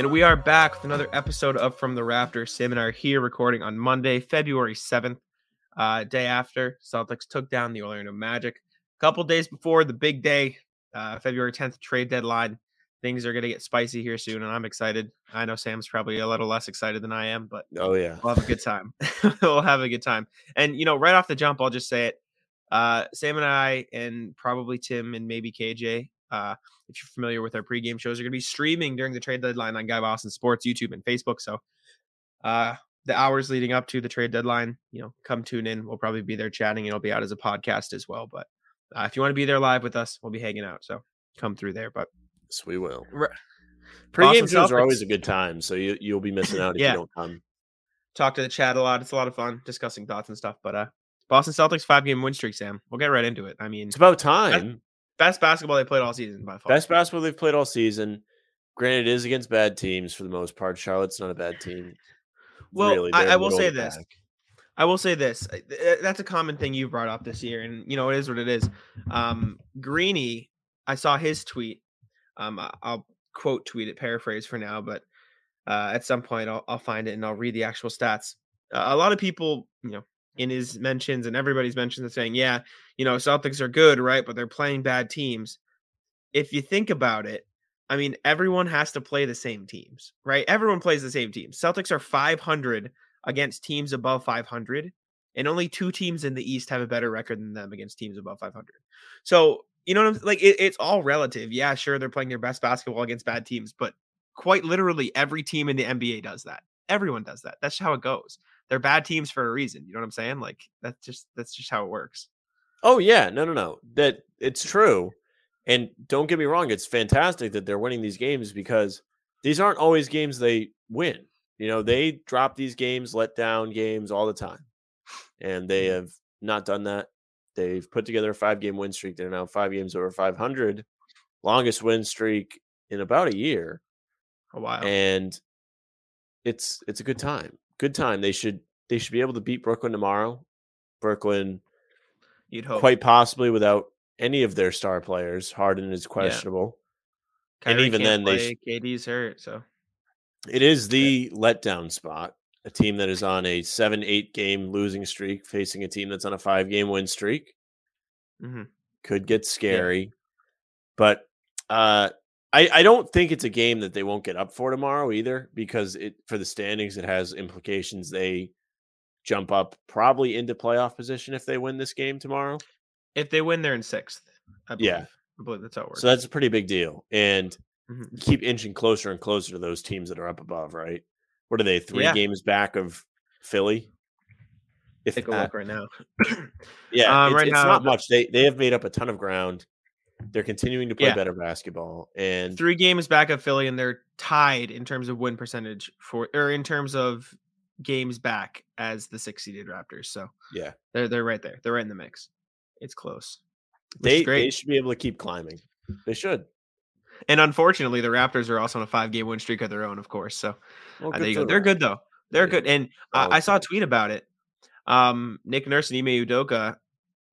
And we are back with another episode of From the Rafters. Sam and I are here recording on Monday, February 7th, uh, day after Celtics took down the Orlando Magic. A couple days before the big day, uh, February 10th trade deadline. Things are going to get spicy here soon, and I'm excited. I know Sam's probably a little less excited than I am, but oh yeah, we'll have a good time. we'll have a good time. And you know, right off the jump, I'll just say it. Uh, Sam and I, and probably Tim and maybe KJ, uh, if you're familiar with our pregame shows, are going to be streaming during the trade deadline on Guy Boston Sports, YouTube, and Facebook. So, uh, the hours leading up to the trade deadline, you know, come tune in. We'll probably be there chatting. It'll be out as a podcast as well. But uh, if you want to be there live with us, we'll be hanging out. So come through there. But yes, we will. Pre-game shows are always a good time, so you you'll be missing out if yeah. you don't come. Talk to the chat a lot. It's a lot of fun discussing thoughts and stuff. But uh, Boston Celtics five game win streak. Sam, we'll get right into it. I mean, it's about time. Best, basketball they played all season by far. Best basketball they've played all season. Granted, it is against bad teams for the most part. Charlotte's not a bad team. Well, really, I, I will say this. Back. I will say this. That's a common thing you brought up this year, and you know it is what it is. Um, Greeny, I saw his tweet. Um, I'll quote tweet it, paraphrase for now, but uh, at some point I'll, I'll find it and I'll read the actual stats. Uh, a lot of people, you know, in his mentions and everybody's mentions are saying, yeah, you know, Celtics are good, right? But they're playing bad teams. If you think about it, I mean, everyone has to play the same teams, right? Everyone plays the same teams. Celtics are 500 against teams above 500, and only two teams in the East have a better record than them against teams above 500. So, you know what I'm like? It, it's all relative. Yeah, sure, they're playing their best basketball against bad teams, but quite literally, every team in the NBA does that. Everyone does that. That's how it goes. They're bad teams for a reason. You know what I'm saying? Like that's just that's just how it works. Oh yeah, no, no, no. That it's true. And don't get me wrong, it's fantastic that they're winning these games because these aren't always games they win. You know, they drop these games, let down games all the time. And they mm-hmm. have not done that. They've put together a five game win streak. They're now five games over 500, longest win streak in about a year. A while. And it's it's a good time. Good time. They should they should be able to beat Brooklyn tomorrow. Brooklyn, you'd hope quite possibly without any of their star players. Harden is questionable, yeah. and even then, play. they KD's hurt. So it is the letdown spot. A team that is on a seven-eight game losing streak facing a team that's on a five-game win streak mm-hmm. could get scary. Yeah. But uh, I, I don't think it's a game that they won't get up for tomorrow either, because it for the standings it has implications. They jump up probably into playoff position if they win this game tomorrow. If they win, they're in sixth. Yeah, I believe that's how it works. So that's a pretty big deal, and mm-hmm. keep inching closer and closer to those teams that are up above. Right? What are they? Three yeah. games back of Philly. If take a look right now. yeah, um, it's, right it's now, not much. They they have made up a ton of ground. They're continuing to play yeah. better basketball, and three games back of Philly, and they're tied in terms of win percentage for, or in terms of games back as the six seeded Raptors. So yeah, they're they're right there. They're right in the mix. It's close. They they should be able to keep climbing. They should. And unfortunately, the Raptors are also on a five game win streak of their own, of course. So well, uh, there you go. They're good though. They're yeah. good. And uh, I saw a tweet about it. Um, Nick Nurse and Ime Udoka,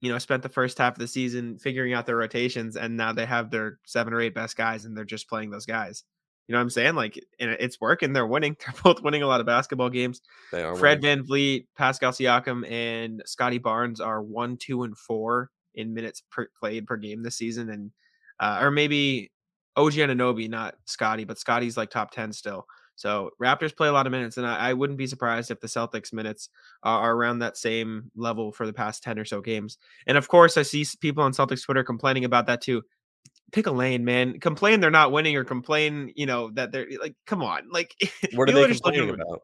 you know, spent the first half of the season figuring out their rotations, and now they have their seven or eight best guys, and they're just playing those guys. You know what I'm saying? Like, and it's working. They're winning. They're both winning a lot of basketball games. They are. Fred winning. VanVleet, Pascal Siakam, and Scottie Barnes are one, two, and four in minutes per, played per game this season, and uh, or maybe OG Anunoby, not Scotty, but Scotty's like top ten still. So Raptors play a lot of minutes, and I, I wouldn't be surprised if the Celtics minutes are, are around that same level for the past ten or so games. And of course, I see people on Celtics Twitter complaining about that too pick a lane, man. Complain they're not winning or complain, you know, that they're like, come on. Like, what are they complaining about?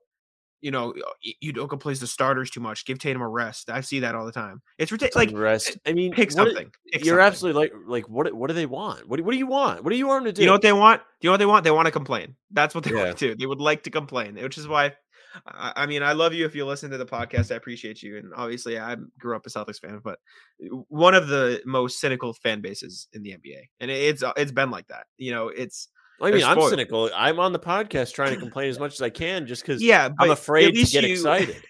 You know, Udoka plays the starters too much. Give Tatum a rest. I see that all the time. It's ridiculous. Like rest. I mean, pick something. Pick you're something. absolutely like, like what? What do they want? What do, what do you want? What do you want them to do? You know what they want? Do you know what they want? They want to complain. That's what they yeah. want to do. They would like to complain, which is why I, mean, I love you if you listen to the podcast. I appreciate you, and obviously, I grew up a Celtics fan, but one of the most cynical fan bases in the NBA, and it's uh, it's been like that. You know, it's. I mean, I'm cynical. I'm on the podcast trying to complain as much as I can, just because yeah, I'm afraid to get you, excited.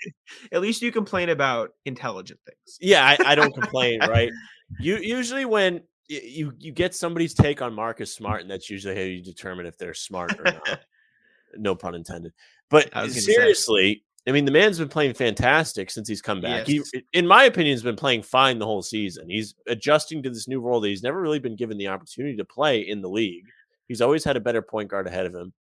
at least you complain about intelligent things. Yeah, I, I don't complain, right? You usually when you you get somebody's take on Marcus Smart, and that's usually how you determine if they're smart or not. no pun intended. But seriously, I mean, the man's been playing fantastic since he's come back. Yes. He, in my opinion, has been playing fine the whole season. He's adjusting to this new role that he's never really been given the opportunity to play in the league. He's always had a better point guard ahead of him,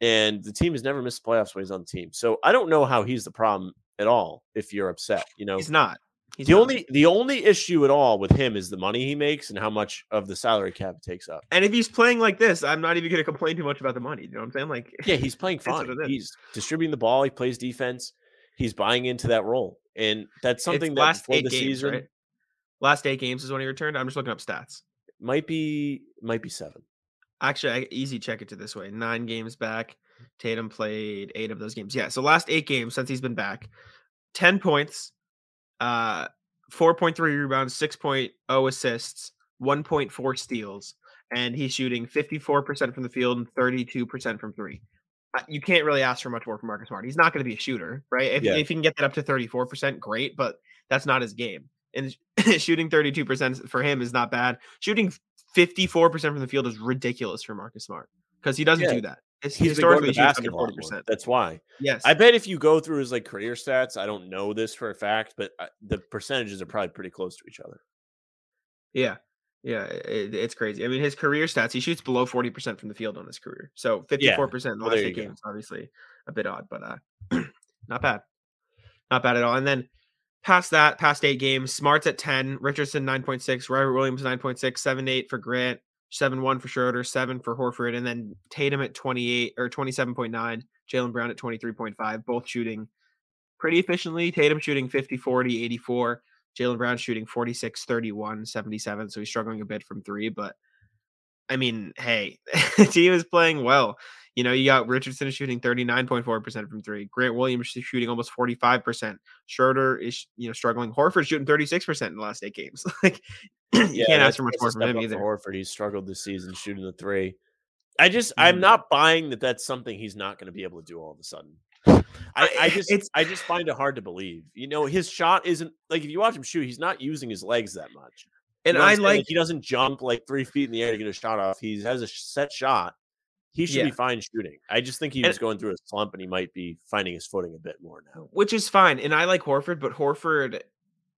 and the team has never missed playoffs when he's on the team. So I don't know how he's the problem at all. If you're upset, you know, he's not. He's the not. only the only issue at all with him is the money he makes and how much of the salary cap it takes up. And if he's playing like this, I'm not even going to complain too much about the money. You know what I'm saying? Like, yeah, he's playing fine. He's distributing the ball. He plays defense. He's buying into that role, and that's something it's that last eight the games, season. Right? Last eight games is when he returned. I'm just looking up stats. Might be might be seven. Actually, I easy check it to this way: nine games back. Tatum played eight of those games. Yeah, so last eight games since he's been back, ten points, uh, 4.3 rebounds, 6.0 point oh assists, 1.4 steals, and he's shooting 54% from the field and 32% from three. Uh, you can't really ask for much more from Marcus Smart. He's not going to be a shooter, right? If, yeah. if he can get that up to 34%, great, but that's not his game. And shooting 32% for him is not bad. Shooting 54% from the field is ridiculous for Marcus Smart because he doesn't yeah. do that. It's he's historically shoots under forty percent. That's why. Yes, I bet if you go through his like career stats, I don't know this for a fact, but uh, the percentages are probably pretty close to each other. Yeah, yeah, it, it's crazy. I mean, his career stats, he shoots below forty percent from the field on his career. So fifty four percent in the last eight games, obviously a bit odd, but uh, not bad, not bad at all. And then past that, past eight games, Smart's at ten, Richardson nine point six, Robert Williams nine point six, seven eight for Grant, seven one for Schroeder, seven for Horford, and then Tatum at twenty eight or twenty seven point nine, Jaylen Brown at twenty three point five, both shooting pretty efficiently. Tatum shooting 50, 40, 84. Jaylen Brown shooting 46, 31, 77. So he's struggling a bit from three, but I mean, hey, the team is playing well. You know, you got Richardson shooting 39.4% from three. Grant Williams shooting almost 45%. Schroeder is, you know, struggling. Horford shooting 36% in the last eight games. like, you yeah, can't ask for much more from him either. Horford, he's struggled this season shooting the three. I just, mm-hmm. I'm not buying that that's something he's not going to be able to do all of a sudden. I, I just, it's, I just find it hard to believe. You know, his shot isn't like if you watch him shoot, he's not using his legs that much. And you know I like, like he doesn't jump like three feet in the air to get a shot off. He has a set shot he should yeah. be fine shooting. I just think he was going through a slump and he might be finding his footing a bit more now. Which is fine. And I like Horford, but Horford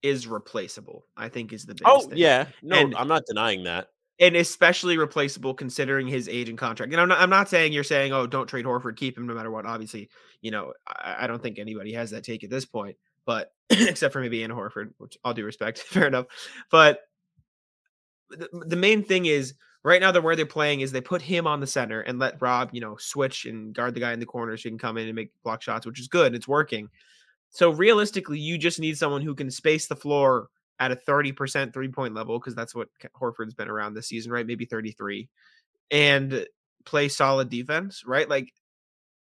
is replaceable, I think is the biggest Oh, thing. yeah. No, and, I'm not denying that. And especially replaceable considering his age and contract. And I'm not I'm not saying you're saying, oh, don't trade Horford, keep him no matter what. Obviously, you know, I, I don't think anybody has that take at this point, but except for maybe Anna Horford, which all due respect, fair enough. But the, the main thing is Right now, the where they're playing is they put him on the center and let Rob, you know, switch and guard the guy in the corner so he can come in and make block shots, which is good. It's working. So realistically, you just need someone who can space the floor at a 30% three point level because that's what Horford's been around this season, right? Maybe 33 and play solid defense, right? Like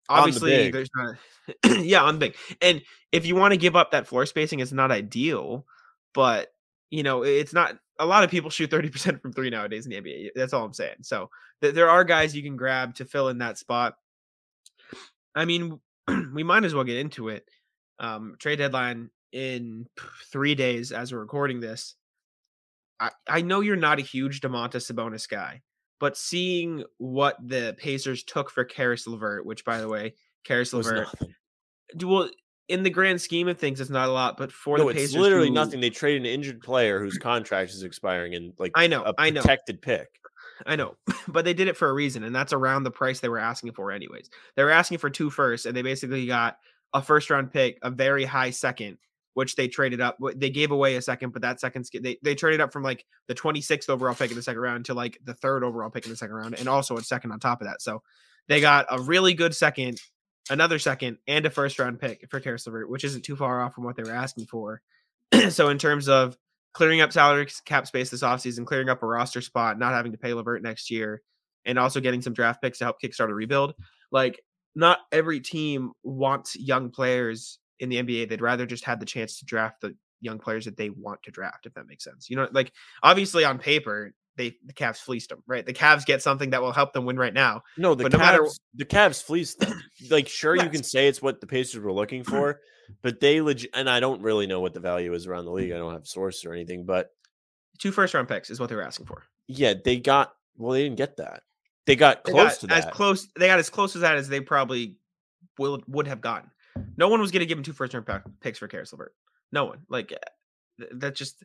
obviously the there's not yeah, on big. And if you want to give up that floor spacing, it's not ideal, but you know, it's not a lot of people shoot 30% from three nowadays in the NBA. That's all I'm saying. So th- there are guys you can grab to fill in that spot. I mean, we might as well get into it. Um, trade deadline in three days as we're recording this. I, I know you're not a huge Domantas Sabonis guy, but seeing what the Pacers took for Caris LeVert, which by the way, Caris LeVert, do well, in the grand scheme of things, it's not a lot, but for no, the Pacers, it's literally who, nothing. They trade an injured player whose contract is expiring and like I know, I know, protected pick. I know, but they did it for a reason, and that's around the price they were asking for, anyways. They were asking for two firsts, and they basically got a first round pick, a very high second, which they traded up. They gave away a second, but that second they they traded up from like the 26th overall pick in the second round to like the third overall pick in the second round, and also a second on top of that. So they got a really good second another second and a first round pick for Caris LeVert, which isn't too far off from what they were asking for. so in terms of clearing up salary cap space this offseason, clearing up a roster spot, not having to pay LeVert next year, and also getting some draft picks to help kickstart a rebuild. Like not every team wants young players in the NBA. They'd rather just have the chance to draft the young players that they want to draft, if that makes sense. You know, like obviously on paper, they the Cavs fleeced them, right? The Cavs get something that will help them win right now. No, the but Cavs, no matter, the Cavs fleeced them. like, sure, yes. you can say it's what the Pacers were looking for, but they legit. And I don't really know what the value is around the league. I don't have source or anything, but two first round picks is what they were asking for. Yeah, they got. Well, they didn't get that. they got close they got to that. As close they got as close as that as they probably would would have gotten. No one was going to give him two first round picks for Caris LeVert. No one. Like eh, that just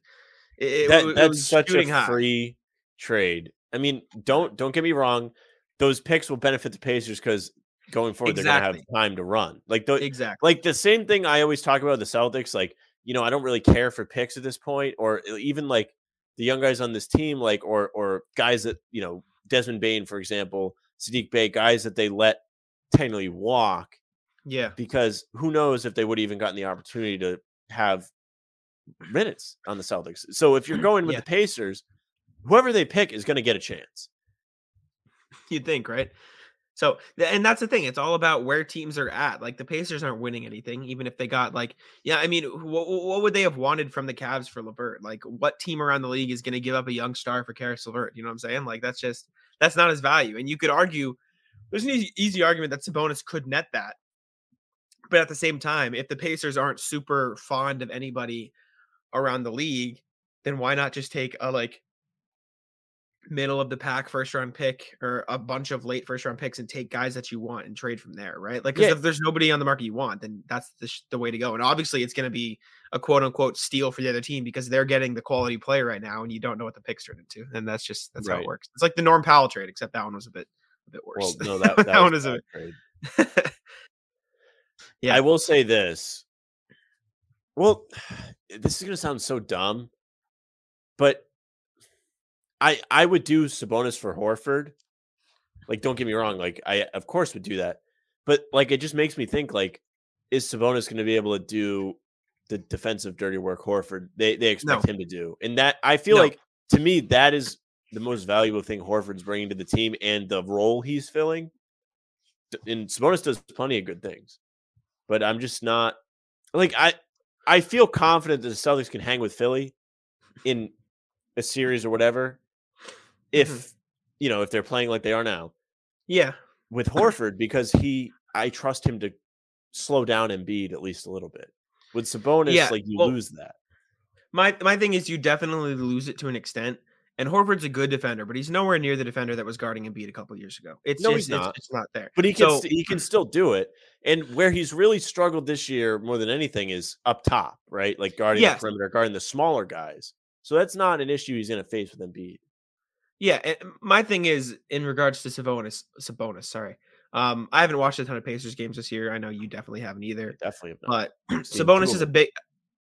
it, that, it, that's such a high. free trade. I mean, don't don't get me wrong. Those picks will benefit the Pacers because going forward exactly. they're going to have time to run. Like the exactly like the same thing I always talk about the Celtics. Like you know, I don't really care for picks at this point, or even like the young guys on this team, like or or guys that you know Desmond Bane, for example, Saddiq Bey, guys that they let technically walk. Yeah, because who knows if they would even gotten the opportunity to have minutes on the Celtics. So if you're going with yeah. the Pacers, whoever they pick is going to get a chance. You'd think, right? So, and that's the thing. It's all about where teams are at. Like the Pacers aren't winning anything, even if they got like, yeah. I mean, what, what would they have wanted from the Cavs for LeVert? Like, what team around the league is going to give up a young star for Caris LeVert? You know what I'm saying? Like, that's just that's not his value. And you could argue there's an easy, easy argument that Sabonis could net that, but at the same time, if the Pacers aren't super fond of anybody around the league, then why not just take a like middle of the pack first round pick or a bunch of late first round picks and take guys that you want and trade from there, right? Like, yeah. if there's nobody on the market you want, then that's the, sh- the way to go. And obviously, it's going to be a quote unquote steal for the other team because they're getting the quality player right now, and you don't know what the picks turn into. And that's just that's right. how it works. It's like the Norm Powell trade, except that one was a bit a bit worse. Well, no, that, that, that one is a bit. yeah, I will say this. Well, this is going to sound so dumb, but I I would do Sabonis for Horford. Like, don't get me wrong. Like, I of course would do that, but like, it just makes me think like, is Sabonis going to be able to do the defensive dirty work Horford they they expect no. him to do? And that I feel no. like to me that is the most valuable thing Horford's bringing to the team and the role he's filling. And Sabonis does plenty of good things, but I'm just not like I. I feel confident that the Celtics can hang with Philly in a series or whatever if mm-hmm. you know if they're playing like they are now. Yeah, with Horford because he, I trust him to slow down Embiid at least a little bit. With Sabonis, yeah, like you well, lose that. My my thing is you definitely lose it to an extent. And Horford's a good defender, but he's nowhere near the defender that was guarding Embiid a couple years ago. It's no, just, he's not. It's, it's, not there. But he can so, he can still do it. And where he's really struggled this year more than anything is up top, right? Like guarding yes. the perimeter, guarding the smaller guys. So that's not an issue he's going to face with Embiid. Yeah, and my thing is in regards to Sabonis. Sabonis, sorry. Um, I haven't watched a ton of Pacers games this year. I know you definitely haven't either. I definitely have not. But Sabonis is a big,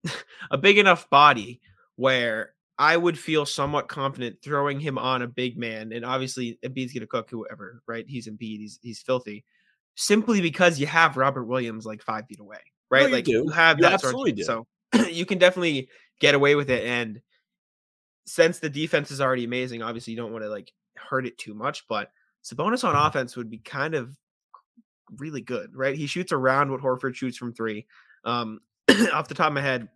a big enough body where I would feel somewhat confident throwing him on a big man. And obviously, Embiid's gonna cook whoever, right? He's Embiid. He's he's filthy. Simply because you have Robert Williams like five feet away, right? No, you like do. you have you that absolutely sort of, So you can definitely get away with it. And since the defense is already amazing, obviously you don't want to like hurt it too much, but Sabonis on mm-hmm. offense would be kind of really good, right? He shoots around what Horford shoots from three. Um, off the top of my head,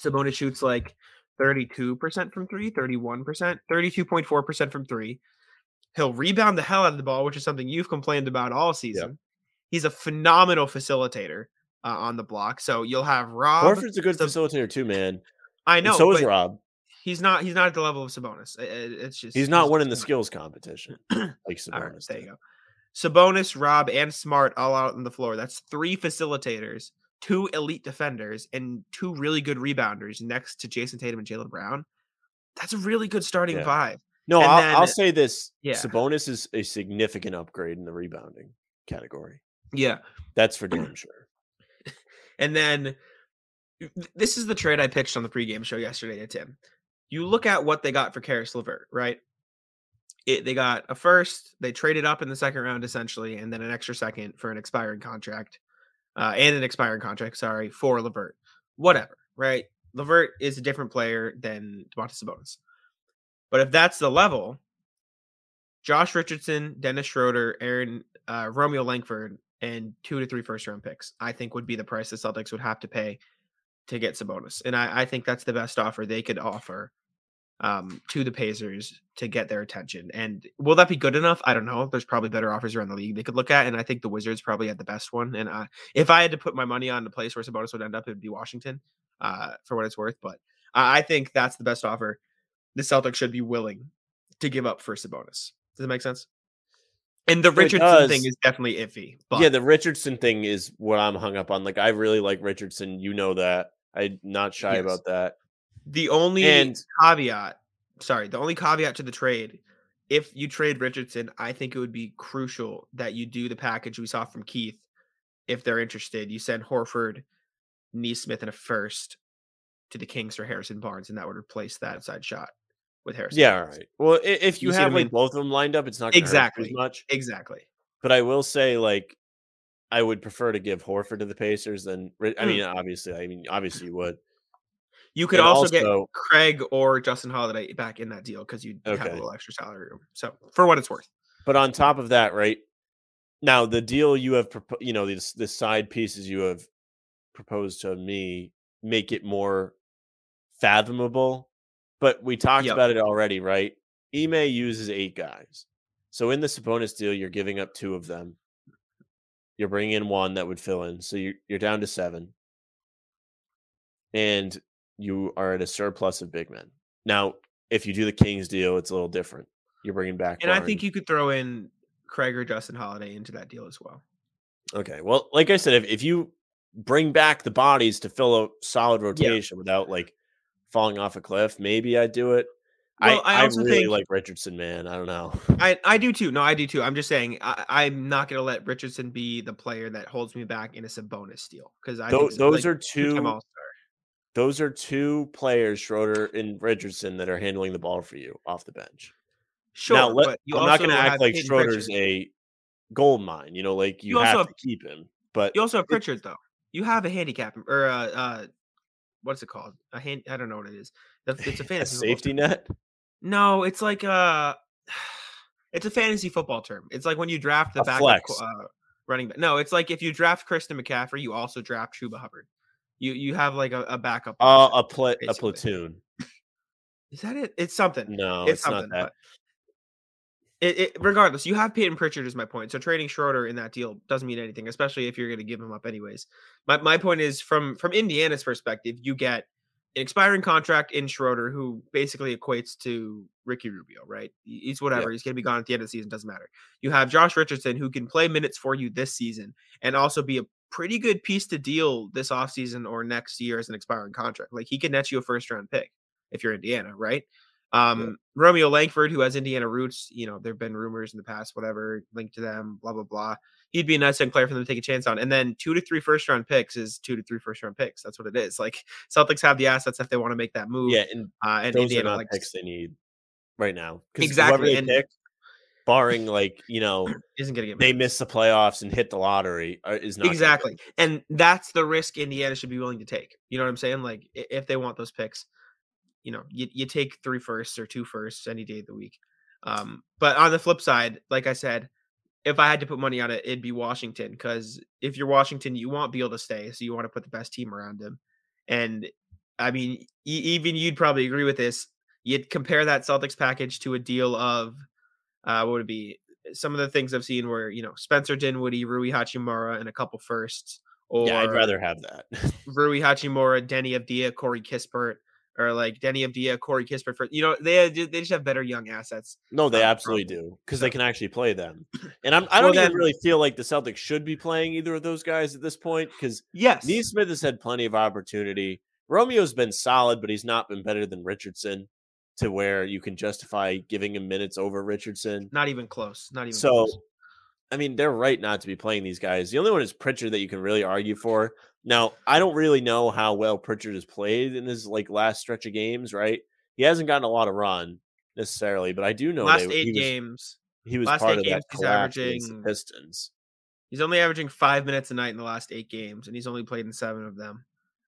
Sabonis shoots like 32% from three, 31%, 32.4% from three. He'll rebound the hell out of the ball, which is something you've complained about all season. Yep. He's a phenomenal facilitator uh, on the block. So you'll have Rob. Horford's a good the, facilitator too, man. I know. And so is Rob he's not he's not at the level of Sabonis. It's just he's not winning the skills competition like Sabonis. right, there you go. Sabonis, Rob, and Smart all out on the floor. That's three facilitators, two elite defenders, and two really good rebounders next to Jayson Tatum and Jaylen Brown. That's a really good starting yeah. five. No, I'll, then, I'll, say this: yeah. Sabonis is a significant upgrade in the rebounding category. Yeah, that's for damn sure. and then this is the trade I pitched on the pregame show yesterday to Tim you look at what they got for Caris LeVert, right? It, they got a first, they traded up in the second round essentially, and then an extra second for an expiring contract, uh, and an expiring contract, sorry, for LeVert. Whatever, right? LeVert is a different player than Domantas Sabonis. But if that's the level, Josh Richardson, Dennis Schroeder, Aaron, uh, Romeo Langford, and two to three first round picks, I think would be the price the Celtics would have to pay to get Sabonis. And I, I think that's the best offer they could offer um, to the Pacers to get their attention. And will that be good enough? I don't know. There's probably better offers around the league they could look at, and I think the Wizards probably had the best one. And uh, if I had to put my money on the place where Sabonis would end up, it would be Washington, uh, for what it's worth. But I think that's the best offer the Celtics should be willing to give up for Sabonis. Does that make sense? And the Richardson thing is definitely iffy. But. Yeah, the Richardson thing is what I'm hung up on. Like, I really like Richardson. You know that. I'm not shy yes. about that. The only and, caveat, sorry, the only caveat to the trade, if you trade Richardson, I think it would be crucial that you do the package we saw from Keith. If they're interested, you send Horford, Nesmith, and a first to the Kings for Harrison Barnes, and that would replace that outside shot with Harrison. Yeah, Barnes. right. Well, if you, you have like mean? both of them lined up, it's not exactly much. Exactly. But I will say, like, I would prefer to give Horford to the Pacers than. I mean, mm. obviously, I mean, obviously you would. You could also, also, get Craig or Justin Holiday back in that deal because you okay. have a little extra salary room. So for what it's worth. But on top of that, right now the deal you have, you know, the the side pieces you have proposed to me make it more fathomable. But we talked yep. about it already, right? Ime uses eight guys. So in the Sabonis deal, you're giving up two of them. You're bringing in one that would fill in. So you're, you're down to seven. And you are at a surplus of big men. Now, if you do the Kings deal, it's a little different. You're bringing back. And Barnes. I think you could throw in Craig or Justin Holiday into that deal as well. Okay. Well, like I said, if, if you bring back the bodies to fill a solid rotation yeah. without like falling off a cliff, maybe I'd do it. Well, I, I, I really think, like Richardson, man. I don't know. I, I do too. No, I do too. I'm just saying I, am not going to let Richardson be the player that holds me back in a Sabonis deal because I those, those like, are two. Those are two players, Schroeder and Richardson, that are handling the ball for you off the bench. Sure, now, let, I'm not going to act like Schroeder's Pritchard. a gold mine. You know, like you, you have, have to keep him. But you also have Pritchard, though. You have a handicap or uh, uh what's it called? A hand. I don't know what it is. It's a fantasy a safety net. No, it's like uh it's a fantasy football term. It's like when you draft the a backup uh, running back. No, it's like if you draft Christian McCaffrey, you also draft Chuba Hubbard. You you have like a, a backup. Uh, a pla- a platoon. Is that it? It's something. No, it's, it's something. Not that. It, it, regardless, you have Payton Pritchard is my point. So trading Schroeder in that deal doesn't mean anything, especially if you're going to give him up anyways. My my point is from from Indiana's perspective, you get an expiring contract in Schroeder who basically equates to Ricky Rubio, right? He's whatever. Yeah. He's going to be gone at the end of the season. Doesn't matter. You have Josh Richardson who can play minutes for you this season and also be a pretty good piece to deal this offseason or next year as an expiring contract. Like he can net you a first round pick if you're Indiana, right? Um, yeah. Romeo Langford, who has Indiana roots, you know, there have been rumors in the past, whatever, linked to them, blah, blah, blah. He'd be a nice young player for them to take a chance on. And then two to three first round picks is two to three first round picks. That's what it is. Like Celtics have the assets if they want to make that move. Yeah. And, uh, and Indiana are not likes, picks they need right now. Exactly. And, pick, barring like you know isn't gonna get they miss the playoffs and hit the lottery uh, is not exactly and that's the risk indiana should be willing to take you know what i'm saying like if they want those picks you know you, you take three firsts or two firsts any day of the week um but on the flip side like i said if i had to put money on it it'd be washington because if you're washington you want beal to stay so you want to put the best team around him and i mean even you'd probably agree with this you'd compare that celtics package to a deal of uh, what would it be? Some of the things I've seen where you know Spencer Dinwiddie, Rui Hachimura, and a couple firsts. Or yeah, I'd rather have that. Rui Hachimura, Deni Avdija, Corey Kispert, or like Deni Avdija, Corey Kispert. For you know, they they just have better young assets. No, they um, absolutely do because so. they can actually play them. And I'm I don't well, even really feel like the Celtics should be playing either of those guys at this point because yes, Nesmith has had plenty of opportunity. Romeo's been solid, but he's not been better than Richardson to where you can justify giving him minutes over Richardson. Not even close. Not even so. Close. I mean, they're right not to be playing these guys. The only one is Pritchard that you can really argue for. Now, I don't really know how well Pritchard has played in his like last stretch of games. Right, he hasn't gotten a lot of run necessarily, but I do know last eight he was, games. He was part of that he's averaging Pistons. He's only averaging five minutes a night in the last eight games, and he's only played in seven of them.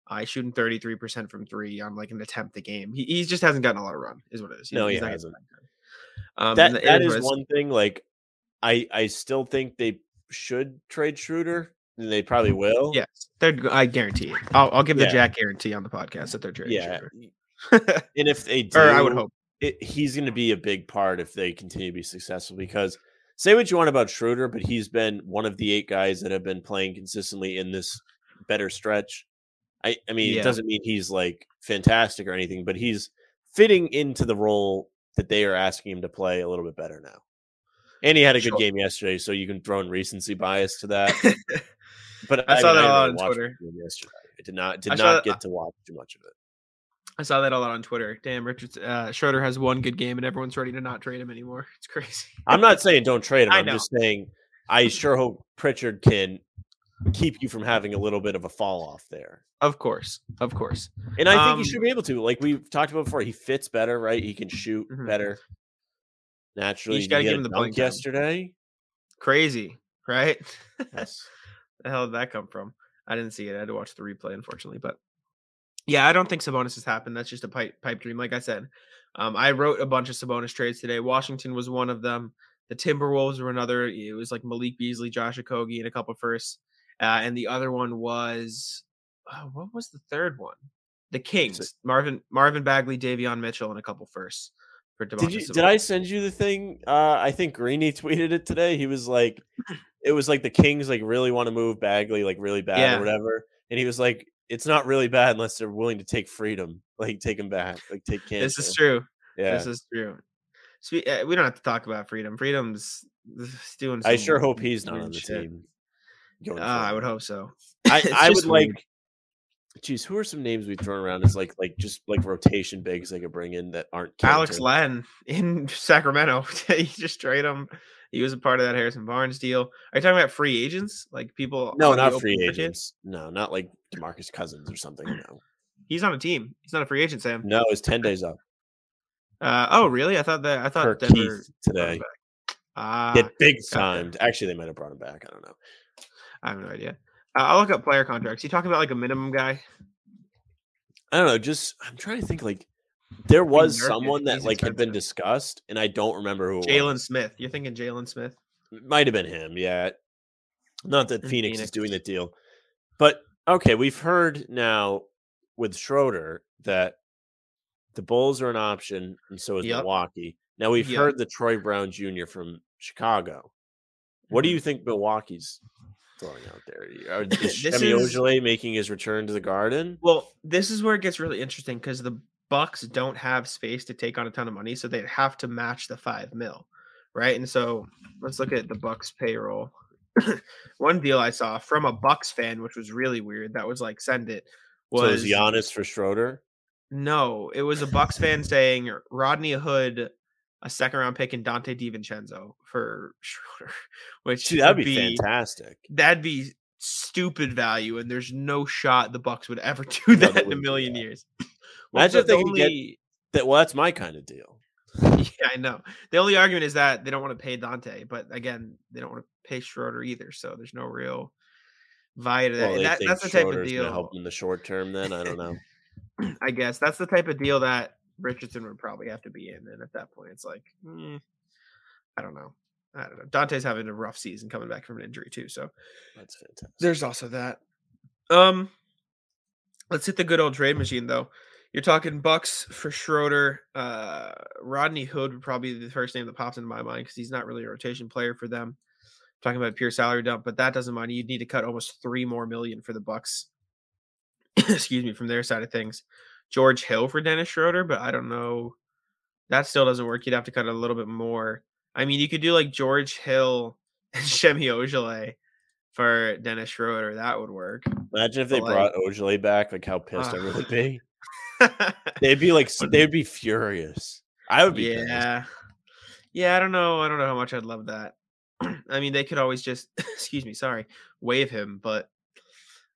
I uh, shooting 33% from three on like an attempt a game. He, he just hasn't gotten a lot of run, is what it is. no, he hasn't. Um, that that is one thing. Like, I I still think they should trade Schroeder. And they probably mm-hmm. will. Yes, they're. I guarantee it. I'll, I'll give the yeah. Jack guarantee on the podcast that they're trading. Yeah, and if they do, or I would hope it, he's going to be a big part if they continue to be successful. Because say what you want about Schroeder, but he's been one of the eight guys that have been playing consistently in this better stretch. I, I mean, yeah. it doesn't mean he's like fantastic or anything, but he's fitting into the role that they are asking him to play a little bit better now. And he had a good game yesterday, so you can throw in recency bias to that. but I, I saw mean, that I on Twitter yesterday. I did not did not get to watch too much of it. I saw that a lot on Twitter. Damn, Richard uh, Schroeder has one good game, and everyone's ready to not trade him anymore. It's crazy. I'm not saying don't trade him. I'm just saying I sure hope Pritchard can keep you from having a little bit of a fall off there. Of course, of course. And I um, think he should be able to. Like we've talked about before, he fits better, right? He can shoot mm-hmm. better. Naturally, you got to give him the dunk yesterday. Crazy, right? Yes. the hell did that come from? I didn't see it. I had to watch the replay, unfortunately. But yeah, I don't think Sabonis has happened. That's just a pipe pipe dream. Like I said, um, I wrote a bunch of Sabonis trades today. Washington was one of them. The Timberwolves were another. It was like Malik Beasley, Josh Okogie, and a couple firsts. Uh, and the other one was oh, what was the third one? The Kings, Marvin Marvin Bagley, Davion Mitchell, and a couple firsts. Did you, did I send you the thing? Uh, I think Greeny tweeted it today. He was like, it was like the Kings like really want to move Bagley like really bad yeah. or whatever, and he was like, it's not really bad unless they're willing to take freedom, like take him back, like take This is true. Yeah, this is true. So we, uh, we don't have to talk about freedom. Freedom's doing. I sure hope he's not on the shit. team. Uh, I would hope so. I, I would weird. like. Geez, who are some names we've thrown around as like like just like rotation bigs they could bring in that aren't Alex Len in Sacramento? you just trade him. He was a part of that Harrison Barnes deal. Are you talking about free agents? Like people? No, not free agents. No, not like Demarcus Cousins or something. No, he's on a team. He's not a free agent, Sam. No, it's ten days up. Uh, oh, really? I thought that. I thought For Denver Keith today. Ah, Get big signed. Actually, they might have brought him back. I don't know. I have no idea. Uh, I'll look up player contracts. You talking about like a minimum guy? I don't know. Just I'm trying to think. Like there was someone that like had been discussed, and I don't remember who. Jalen Smith. You're thinking Jalen Smith? might have been him. Yeah. Not that Phoenix, Phoenix is doing the deal, but okay. We've heard now with Schroeder that the Bulls are an option, and so is yep. Milwaukee. Now we've yep. heard the Troy Brown Jr. from Chicago. What do mm-hmm. you think Milwaukee's throwing out there? Uh, is Semi Ojeleye making his return to the Garden? Well, this is where it gets really interesting because the Bucks don't have space to take on a ton of money, so they'd have to match the five mil, right? And so let's look at the Bucks payroll. One deal I saw from a Bucks fan, which was really weird, that was like send it. Was, so was Giannis for Schroeder? No, it was a Bucks fan saying Rodney Hood a second round pick in Donte DiVincenzo for Schroeder, which Dude, that'd be, be, fantastic. That'd be stupid value, and there's no shot the Bucks would ever do that in a million years. Imagine if they only... get that. Well, that's my kind of deal. yeah, I know. The only argument is that they don't want to pay Donte, but again, they don't want to pay Schroeder either. So there's no real value to that. Well, that that's the type of deal. Help in the short term, then I don't know. I guess that's the type of deal that Richardson would probably have to be in. And at that point, it's like, mm, I don't know. I don't know. Donte's having a rough season coming back from an injury too. So that's fantastic. There's also that. Um, let's hit the good old trade machine though. You're talking Bucks for Schroeder. Uh, Rodney Hood would probably be the first name that pops into my mind because he's not really a rotation player for them. I'm talking about pure salary dump, but that doesn't mind. You'd need to cut almost three more million for the Bucks. Excuse me, from their side of things. George Hill for Dennis Schroeder, but I don't know. That still doesn't work. You'd have to cut a little bit more. I mean, you could do like George Hill and Semi Ojeleye for Dennis Schroeder. That would work. Imagine if they but brought like, Ojeleye back, like how pissed uh, I would be. they'd be like, they'd be furious. I would be. Yeah. Pissed. Yeah, I don't know. I don't know how much I'd love that. I mean, they could always just, excuse me, sorry, waive him, but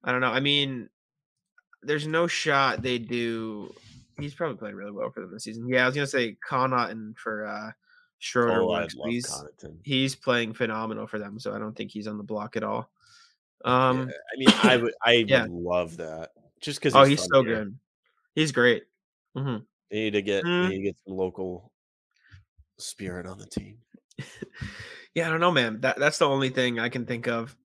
I don't know. I mean, there's no shot they do. He's probably played really well for them this season. Yeah, I was gonna say Connaughton for uh Schroeder. Oh, he's Connaughton. he's playing phenomenal for them, so I don't think he's on the block at all. Um, yeah, I mean, I would, I yeah. would love that just because. Oh, he's so here. good. He's great. Mm-hmm. They need to get, mm. need to get some local spirit on the team. yeah, I don't know, man. That that's the only thing I can think of.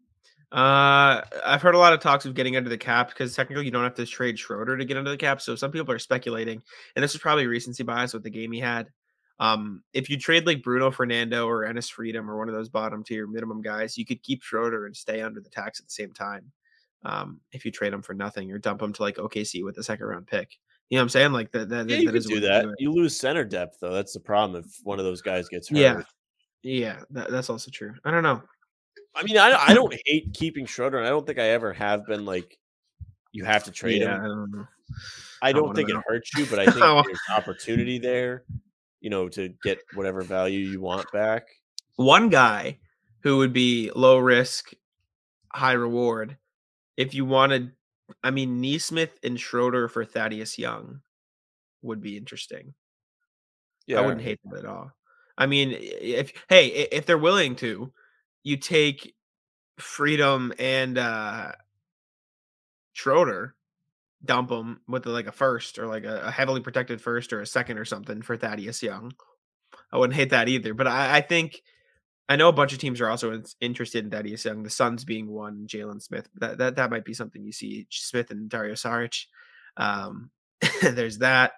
Uh, I've heard a lot of talks of getting under the cap because technically you don't have to trade Schroeder to get under the cap. So some people are speculating, and this is probably recency bias with the game he had. Um, if you trade like Bruno Fernando or Enes Freedom or one of those bottom tier minimum guys, you could keep Schroeder and stay under the tax at the same time. Um, if you trade him for nothing or dump him to like OKC with a second round pick. You know what I'm saying? Like that. that yeah, you that could do that. Do you lose center depth though. That's the problem if one of those guys gets hurt. Yeah, Yeah, that, that's also true. I don't know. I mean, I I don't hate keeping Schroeder. and I don't think I ever have been like you have to trade yeah, him. I don't. I don't, think know. it hurts you, but I think there's opportunity there, you know, to get whatever value you want back. One guy who would be low risk, high reward. If you wanted, I mean, Nesmith and Schroeder for Thaddeus Young would be interesting. Yeah, I wouldn't hate that at all. I mean, if hey, if they're willing to, you take Freedom and uh Schroeder, dump them with like a first or like a, a heavily protected first or a second or something for Thaddeus Young. I wouldn't hate that either. But I, I think I know a bunch of teams are also in- interested in Thaddeus Young. The Suns being one, Jalen Smith. That that that might be something you see Smith and Dario Saric. Um, there's that.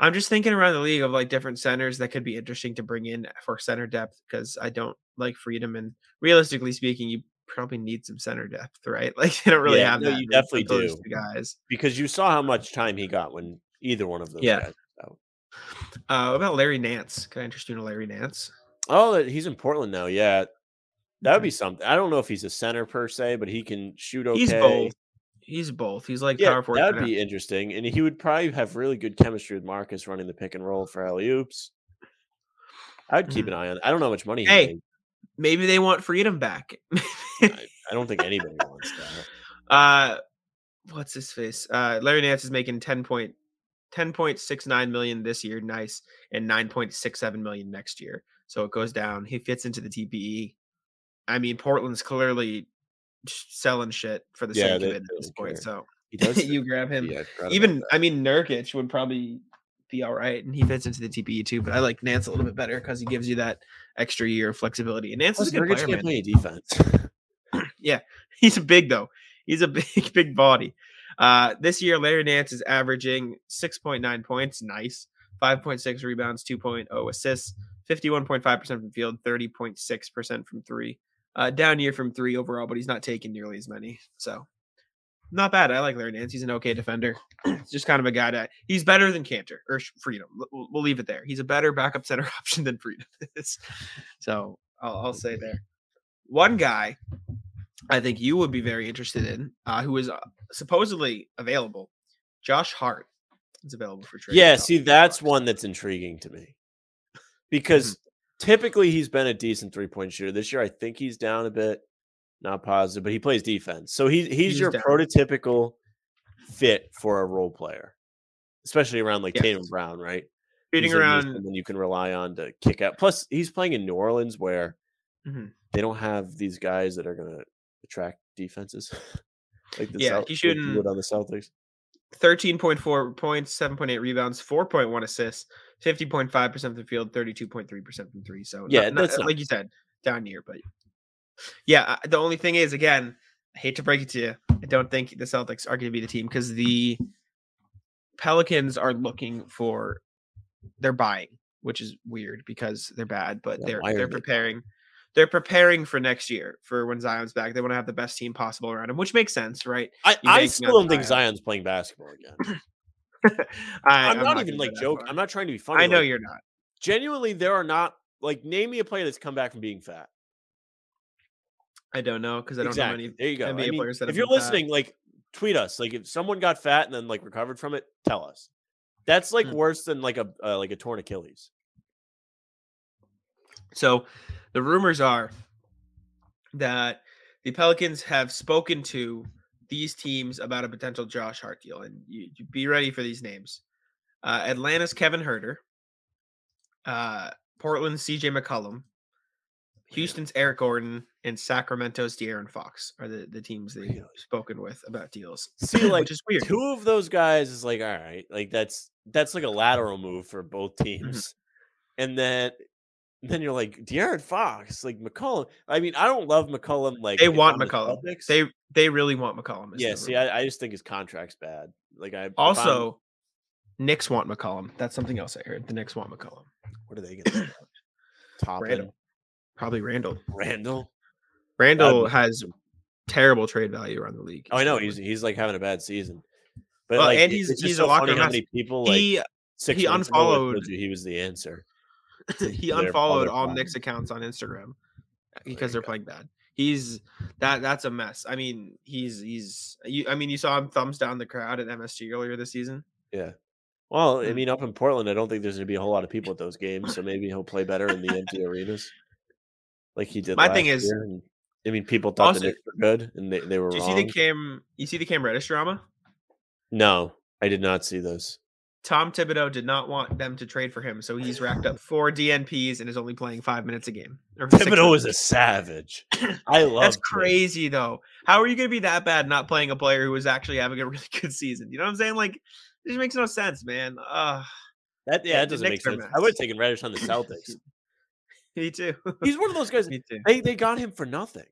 I'm just thinking around the league of like different centers that could be interesting to bring in for center depth because I don't like freedom and realistically speaking, you probably need some center depth, right? Like they don't really Yeah, have no, that. you definitely do. guys. because you saw how much time he got when either one of those Yeah. guys. out. Uh, what about Larry Nance? Can I interest you in Larry Nance? Oh, he's in Portland now. Yeah, that would be something. I don't know if he's a center per se, but he can shoot okay. He's both. He's both. He's like Yeah, power forward. That'd be interesting, and he would probably have really good chemistry with Marcus running the pick and roll for alley oops. I'd keep Mhm. an eye on. I don't know how much money. He Hey. made. Maybe they want freedom back. I, I don't think anybody wants that. uh what's his face? Uh Larry Nance is making 10 point 10.69 million this year, nice, and 9.67 million next year. So it goes down. He fits into the TPE. I mean, Portland's clearly selling shit for the Yeah, sake of it at this don't point. So He does. you grab him. Yeah, I forgot about Even. I mean Nurkic would probably be all right, and he fits into the TPE too. But I like Nance a little bit better because he gives you that extra year of flexibility. And Nance Plus, is a good Nurkic player, can't man. play defense. He's a big though. He's a big, big body. Uh, this year, Larry Nance is averaging 6.9 points, nice. 5.6 rebounds, 2.0 assists, 51.5% from field, 30.6% from three. Uh, down year from three overall, but he's not taking nearly as many. So not bad. I like Larry Nance. He's an okay defender. He's just kind of a guy that he's better than Kanter or Freedom. We'll, we'll leave it there. He's a better backup center option than Freedom is. So I'll, I'll say there. One guy I think you would be very interested in, uh, who is uh, supposedly available. Josh Hart is available for trade. yeah, see, that's one that's intriguing to me because typically he's been a decent three point shooter. This year, I think he's down a bit. Not positive, but he plays defense, so he, he's, He's your down. prototypical fit for a role player, especially around like Yes. Tatum Brown, right? shooting He's around. and you can rely on to kick out. Plus, he's playing in New Orleans where Mhm. they don't have these guys that are going to attract defenses. like the Yeah, he's like shooting- would on the Celtics. 13.4 points, 7.8 rebounds, 4.1 assists, 50.5% from the field, 32.3% from three. So, Yeah, not- not- that's not- like you said, down year. But yeah, uh, the only thing is, again, I hate to break it to you, I don't think the Celtics are going to be the team because the Pelicans are looking for, they're buying, which is weird because they're bad, but Yeah, they're they're they preparing. They're preparing for next year for when Zion's back. They want to have the best team possible around him, which makes sense, right? I, I still don't think Zion. Zion's playing basketball again. I, I'm, not, gonna even like joke. far. I'm not trying to be funny. I know like, you're not. genuinely. There are not like name me a player that's come back from being fat. I don't know because I don't exactly. know there you go. NBA I mean, players that if you're been fat. listening, like tweet us. Like if someone got fat and then like recovered from it, tell us. That's like Hmm. worse than like a uh, like a torn Achilles. So the rumors are that the Pelicans have spoken to these teams about a potential Josh Hart deal, and you, you be ready for these names: uh, Atlanta's Kevin Huerter, uh, Portland's CJ McCollum, Houston's Eric Gordon, and Sacramento's De'Aaron Fox are the, the teams they've spoken with about deals. See, like is weird. two of those guys is like all right, like that's that's like a lateral move for both Mm-hmm. teams, and then then you're like De'Aaron Fox, like McCollum. I mean, I don't love McCollum. Like They want I'm the McCollum. They they really want McCollum. yeah. See. I, I just think his contract's bad. Like I Also, Knicks want McCollum. That's something else I heard. The Knicks want McCollum. what are they going to top Randle. Probably Randle. Randle. Randle be has terrible trade value around the league. Oh, I know he's he's like having a bad season. But Well, like, and he's- he's so a locker funny how many people like he six he unfollowed- you he was the answer. he unfollowed all Knicks accounts on Instagram because they're go. playing bad. He's that that's a mess. I mean, he's he's you, I mean, you saw him thumbs down the crowd at MSG earlier this season. Yeah. Well, I mm. mean, up in Portland, I don't think there's going to be a whole lot of people at those games, so maybe he'll play better in the empty arenas, like he did. My thing is, and, I mean, people thought also, the Knicks were good, and they, they were. Do you wrong. see the Cam? You see the Cam Reddish drama? No, I did not see those. Tom Thibodeau did not want them to trade for him, so he's racked up four DNPs and is only playing five minutes a game. Thibodeau is a savage. I love. That's crazy, though. How are you going to be that bad not playing a player who was actually having a really good season? You know what I'm saying? Like, this makes no sense, man. Uh, that yeah, that doesn't make sense. I would have taken Reddish on the Celtics. Me too. He's one of those guys. Me too. They they got him for nothing.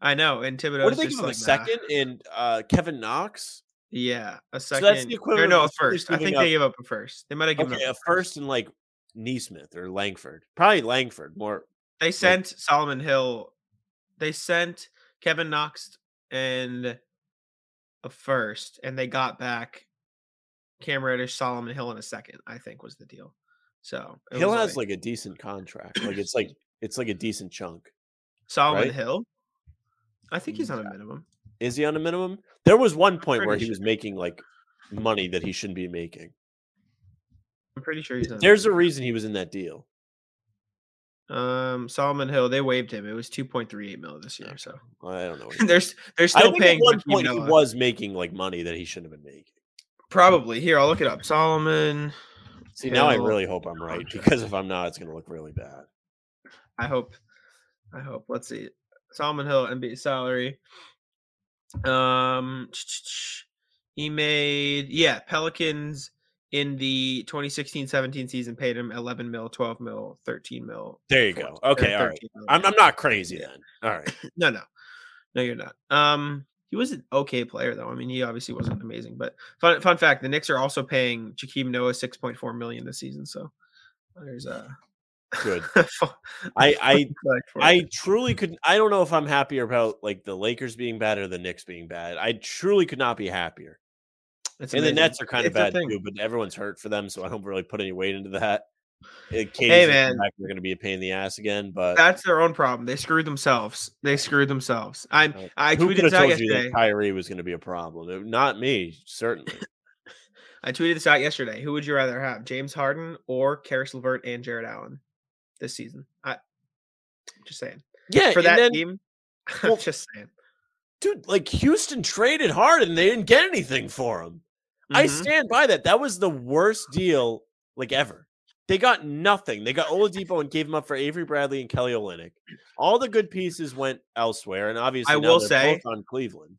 I know. And Thibodeau. What did they give him like, a second? Nah. And uh, Kevin Knox. Yeah, a second. So that's the equivalent. Or no, a first. I think up, they gave up a first. They might have given okay, up a first, and like Nesmith or Langford. Probably Langford more. They sent like, Solomon Hill. They sent Kevin Knox and a first, and they got back Cam Reddish, Solomon Hill in a second. I think was the deal. So Hill has like, like, a decent contract. Like it's like it's like a decent chunk. Solomon right? Hill. I think he's on a minimum. Is he on a minimum? There was one point where he sure. was making like money that he shouldn't be making. I'm pretty sure he's. There's a reason he was in that deal. Um, Solomon Hill, they waived him. It was 2.38 mil this year. So I don't know. there's they're still paying. At one point, he was making like money that he shouldn't have been making. Probably. Here, I'll look it up. Solomon. See, now I really hope I'm right because if I'm not, it's going to look really bad. I hope. I hope. Let's see. Solomon Hill NBA salary. Um, he made yeah Pelicans in the 2016-17 season paid him 11 mil, 12 mil, 13 mil. There you go. Okay, all right. I'm I'm not crazy then. All right. no, no, no, you're not. Um, he was an okay player though. I mean, he obviously wasn't amazing, but fun fun fact: the Knicks are also paying Joakim Noah 6.4 million this season. So there's a good. I I I truly could. I don't know if I'm happier about like the Lakers being bad or the Knicks being bad. I truly could not be happier. and the Nets are kind of bad too, but everyone's hurt for them, so I don't really put any weight into that. Hey man, they're going to be a pain in the ass again, but that's their own problem. They screwed themselves. They screwed themselves. I'm. I Who tweeted this out yesterday. Kyrie was going to be a problem. Not me, certainly. I tweeted this out yesterday. Who would you rather have, James Harden or Caris LeVert and Jarrett Allen? this season. I just saying. Yeah, for that then, team. Well, just saying. Dude, like Houston traded hard and they didn't get anything for him. Mm-hmm. I stand by that. That was the worst deal like ever. They got nothing. They got Oladipo and gave him up for Avery Bradley and Kelly Olynyk. All the good pieces went elsewhere, and obviously, I will say on Cleveland.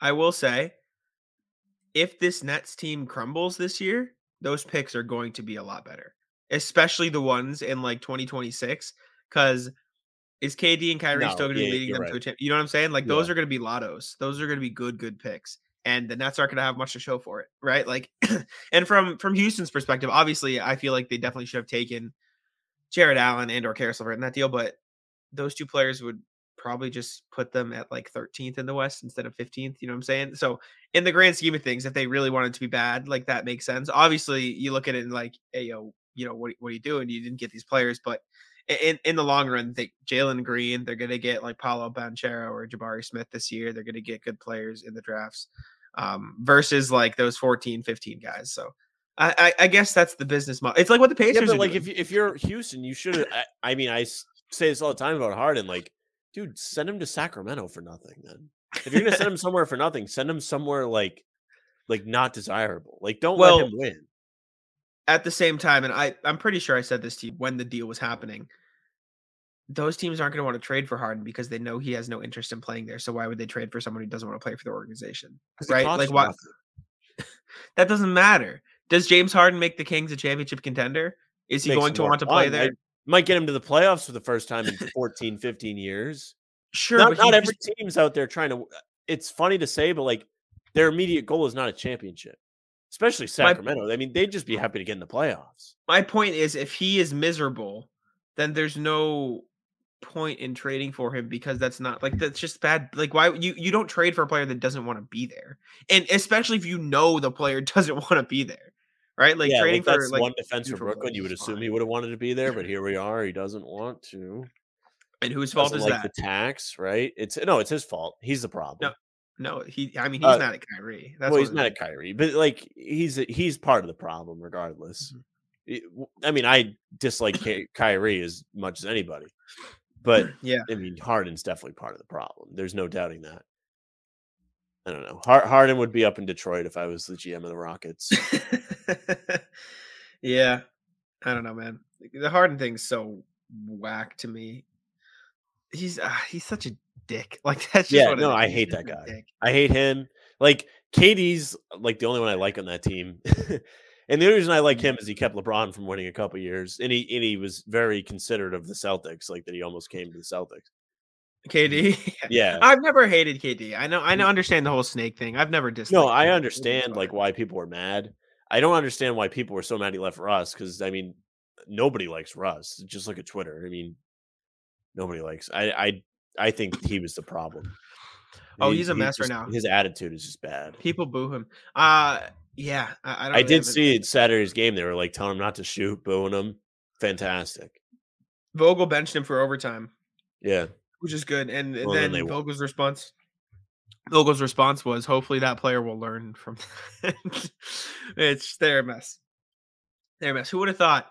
I will say, if this Nets team crumbles this year, those picks are going to be a lot better especially the ones in like 2026, because is KD and Kyrie no, still going to yeah, be leading them right. to a champ? You know what I'm saying? Like those are going to be lottos. Those are going to be good, good picks, and the Nets aren't going to have much to show for it, right? Like, and from from Houston's perspective, obviously, I feel like they definitely should have taken Jarrett Allen and or Caris LeVert in that deal, but those two players would probably just put them at like 13th in the West instead of 15th. You know what I'm saying? So in the grand scheme of things, if they really wanted to be bad, like that makes sense. Obviously, you look at it and like, hey yo, you know, what, what are you doing? You didn't get these players, but in, in the long run, they Jalen Green, they're going to get like Paolo Banchero or Jabari Smith this year. They're going to get good players in the drafts um, versus like those 14, 15 guys. So I, I, I guess that's the business model. It's like what the Pacers. Yeah, but like doing. if if you're Houston, you should. I, I mean, I say this all the time about Harden. Like, dude, send him to Sacramento for nothing. Then if you're gonna send him somewhere for nothing, send him somewhere like like not desirable. Like, don't well, let him win at the same time, and I, I'm pretty sure I said this to you when the deal was happening. Those teams aren't going to want to trade for Harden because they know he has no interest in playing there. So why would they trade for someone who doesn't want to play for the organization? Right? Like what? that doesn't matter. Does James Harden make the Kings a championship contender? Is he going to want to play there? I might get him to the playoffs for the first time in 14, 15 years. Sure, not, not every just... team's out there trying to. It's funny to say, but like their immediate goal is not a championship especially Sacramento. My, I mean, they'd just be happy to get in the playoffs. My point is, if he is miserable, then there's no point in trading for him because that's not like that's just bad. Like, why you you don't trade for a player that doesn't want to be there, and especially if you know the player doesn't want to be there, right? Like yeah, trading like for like one defense for Brooklyn. You would assume fine. he would have wanted to be there, but here we are. He doesn't want to. And whose fault is like that? The tax, right? It's no, it's his fault. He's the problem. No, no, he. I mean, he's uh, not at Kyrie. That's well, he's not at Kyrie, but like he's a, he's part of the problem, regardless. Mm-hmm. I mean, I dislike Kyrie as much as anybody, but yeah, I mean, Harden's definitely part of the problem. There's no doubting that. I don't know. Harden would be up in Detroit if I was the GM of the Rockets. yeah, I don't know, man. The Harden thing's so whack to me. He's uh, he's such a dick. Like that's yeah. no, I hate that guy. I hate him. Like KD's like the only one I like on that team. and the only reason I like him mm-hmm. is he kept LeBron from winning a couple years, and he and he was very considerate of the Celtics, like that he almost came to the Celtics. KD. Mm-hmm. Yeah. I've never hated KD. I know I know mm-hmm. understand the whole snake thing. I've never disliked No, I understand like why people were mad. I don't understand why people were so mad he left Russ because I mean nobody likes Russ. Just look at Twitter. I mean nobody likes I I I think he was the problem. Oh, he, he's a mess just, right now. His attitude is just bad. People boo him. Uh yeah, I, I, I did see it Saturday's game. They were like telling him not to shoot, booing him. Fantastic. Vogel benched him for overtime. Yeah which is good. And, well, then, then Vogel's response, Vogel's response was, "Hopefully that player will learn from." it's they're mess. They're mess. Who would have thought?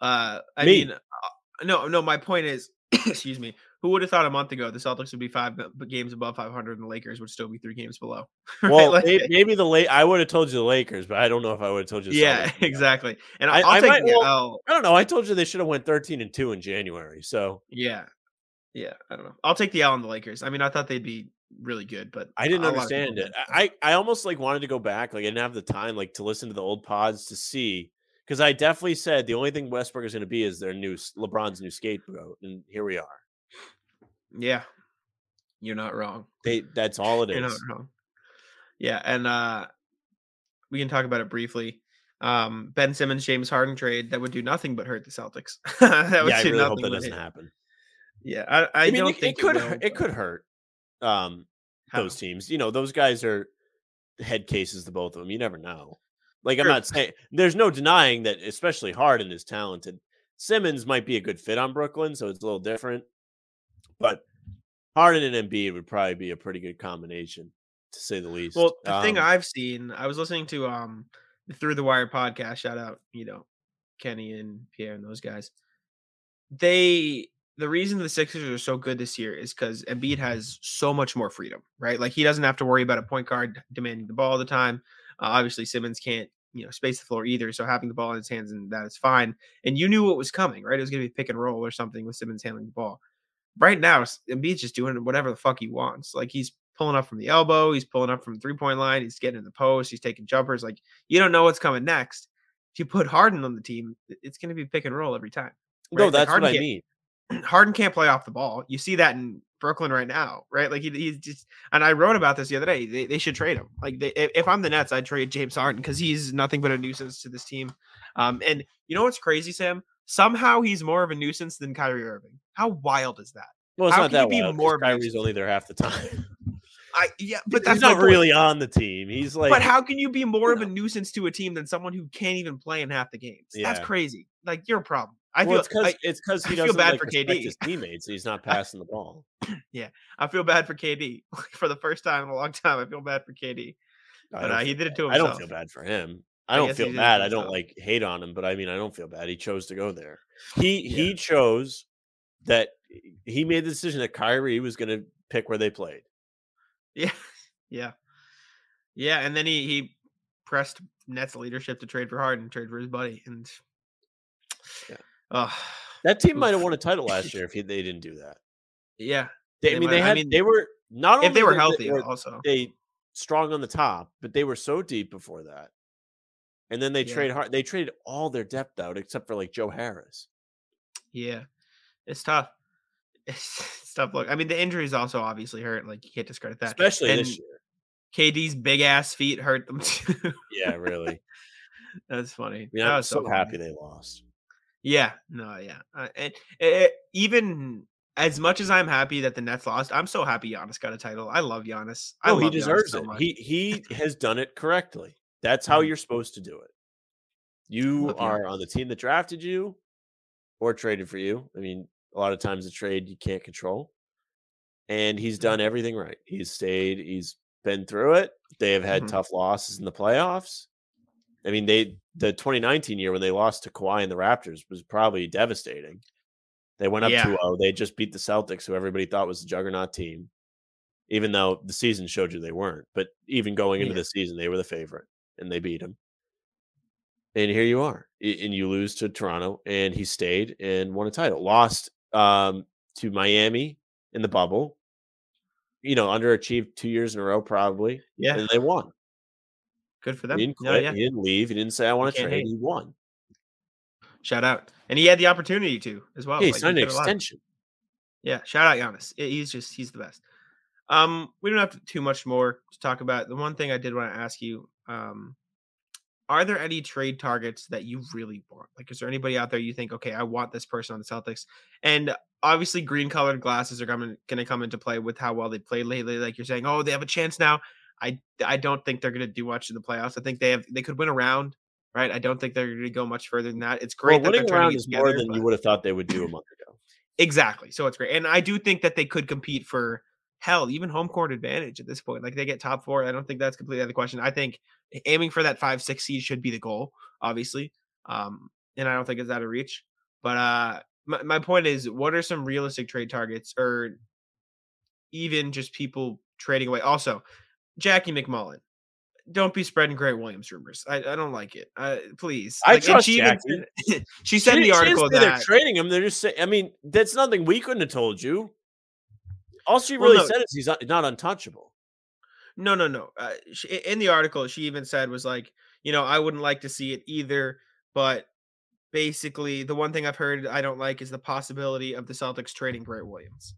Uh, I Me. mean, uh, no, no. My point is, excuse me. Who would have thought a month ago the Celtics would be five games above 500 and the Lakers would still be three games below? right? Well, like, maybe the late. I would have told you the Lakers, but I don't know if I would have told you. yeah, exactly. And I, I, might, well, I don't know. I told you they should have went 13 and two in January. So yeah, yeah, I don't know. I'll take the L on the Lakers. I mean, I thought they'd be really good, but I didn't understand it. I I almost like wanted to go back. Like I didn't have the time like to listen to the old pods to see because I definitely said the only thing Westbrook is going to be is their new LeBron's new scapegoat, and here we are. Yeah, you're not wrong. They that's all it is. You're not wrong. Yeah, and uh we can talk about it briefly. Um Ben Simmons, James Harden trade that would do nothing but hurt the Celtics. that would yeah, I really hope that doesn't happen. Yeah, I, I, I mean, don't it, think it could it, it could hurt um those teams. You know, those guys are head cases to both of them. You never know. Like I'm not saying there's no denying that, especially Harden is talented. Simmons might be a good fit on Brooklyn, so it's a little different. But Harden and Embiid would probably be a pretty good combination, to say the least. Well, the um, thing I've seen, I was listening to um the Through the Wire podcast. Shout out, you know, Kenny and Pierre and those guys. They the reason the Sixers are so good this year is because Embiid has so much more freedom, right? Like he doesn't have to worry about a point guard demanding the ball all the time. Uh, obviously, Simmons can't, you know, space the floor either. So having the ball in his hands and that is fine. And you knew what was coming, right? It was going to be pick and roll or something with Simmons handling the ball. Right now, Embiid's just doing whatever the fuck he wants. Like he's pulling up from the elbow, he's pulling up from the three point line, he's getting in the post, he's taking jumpers. Like you don't know what's coming next. If you put Harden on the team, it's going to be pick and roll every time. Right? No, that's like what I mean. Harden can't play off the ball. You see that in Brooklyn right now, right? Like he, he's just, and I wrote about this the other day. They, they should trade him. Like they, if I'm the Nets, I'd trade James Harden because he's nothing but a nuisance to this team. Um, and you know what's crazy, Sam? Somehow he's more of a nuisance than Kyrie Irving. How wild is that? Well, it's How not that wild. More Kyrie's only there half the time. I yeah, but that's he's not really on the team. He's like, but how can you be more of a nuisance to a team than someone who can't even play in half the games? Yeah. That's crazy. Like you're a problem. I well, feel it's because it's because he I doesn't feel bad like, for KD. His teammates. He's not passing the ball. yeah, I feel bad for KD for the first time in a long time. I feel bad for KD, but uh, he did it to himself. I don't feel bad for him. I don't I feel bad. I don't like hate on him, but I mean, I don't feel bad. He chose to go there. He yeah. he chose that he made the decision that Kyrie was going to pick where they played. Yeah, yeah, yeah. And then he he pressed Nets leadership to trade for Harden, trade for his buddy, and yeah. Oh, that team might have won a title last year if he, they didn't do that. Yeah, they, I mean they had I mean, they were not only if they were healthy they were, also they strong on the top, but they were so deep before that. And then they yeah. trade hard. They traded all their depth out except for like Joe Harris. Yeah, it's tough. It's, it's tough. Look, I mean, the injuries also obviously hurt. Like you can't discredit that, especially and this year. KD's big ass feet hurt them too. yeah, really. That's funny. Yeah, mean, I'm so, so happy they lost. Yeah, no, yeah, uh, and it, even as much as I'm happy that the Nets lost, I'm so happy Giannis got a title. I love Giannis. I oh, he deserves so it. He he has done it correctly. That's how mm-hmm. you're supposed to do it. You are on the team that drafted you or traded for you. I mean, a lot of times a trade you can't control. And he's done everything right. He's stayed, he's been through it. They have had mm-hmm. tough losses in the playoffs. I mean, they the 2019 year when they lost to Kawhi and the Raptors was probably devastating. They went up yeah. 2-0. They just beat the Celtics, who everybody thought was the juggernaut team, even though the season showed you they weren't. But even going into yeah. the season, they were the favorite, and they beat him. And here you are, and you lose to Toronto, and he stayed and won a title. Lost um, to Miami in the bubble. You know, underachieved two years in a row, probably. Yeah, and they won. Good for them. He didn't quit. No, yeah. He didn't leave. He didn't say I want to trade. Hate. He won. Shout out, and he had the opportunity to as well. Yeah, he like, signed an extension. Yeah, shout out Giannis. He's just he's the best. Um, we don't have to, too much more to talk about. The one thing I did want to ask you, um, are there any trade targets that you really want? Like, is there anybody out there you think, okay, I want this person on the Celtics? And obviously, green colored glasses are coming going to come into play with how well they played lately. Like you're saying, oh, they have a chance now. I I don't think they're going to do much in the playoffs. I think they have they could win a round, right? I don't think they're going to go much further than that. It's great. Well, winning around is together, more than but... you would have thought they would do a month ago. Exactly. So it's great, and I do think that they could compete for hell, even home court advantage at this point. Like they get top four. I don't think that's completely out of the question. I think aiming for that five six seed should be the goal, obviously. Um, and I don't think it's out of reach. But uh, my, my point is, what are some realistic trade targets, or even just people trading away? Also, Jackie MacMullan. Don't be spreading Grant Williams rumors. I, I don't like it. Uh, please. I like, trust she Jackie. Said, she said she, the article that they're trading him. They're just saying. I mean, that's nothing we couldn't have told you. All she really well, no, said is he's not untouchable. No, no, no. Uh, she, in the article, she even said was like, you know, I wouldn't like to see it either, but basically, the one thing I've heard I don't like is the possibility of the Celtics trading Grant Williams.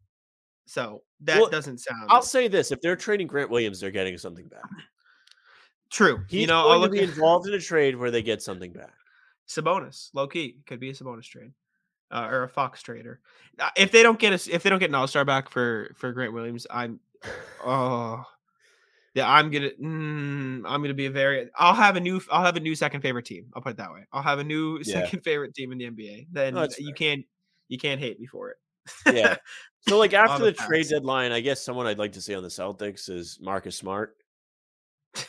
So that well, doesn't sound. I'll say this: if they're trading Grant Williams, they're getting something back. True. He's you know, going I'll to be involved in a trade where they get something back. Sabonis, low key, could be a Sabonis trade uh, or a Fox trader. Uh, if they don't get us, if they don't get an All Star back for for Grant Williams, I'm oh yeah, I'm gonna mm, I'm gonna be a very I'll have a new I'll have a new second favorite team. I'll put it that way. I'll have a new yeah. second favorite team in the NBA. Then no, you can't you can't hate me for it. yeah. So like after the, the trade deadline, I guess someone I'd like to see on the Celtics is Marcus Smart.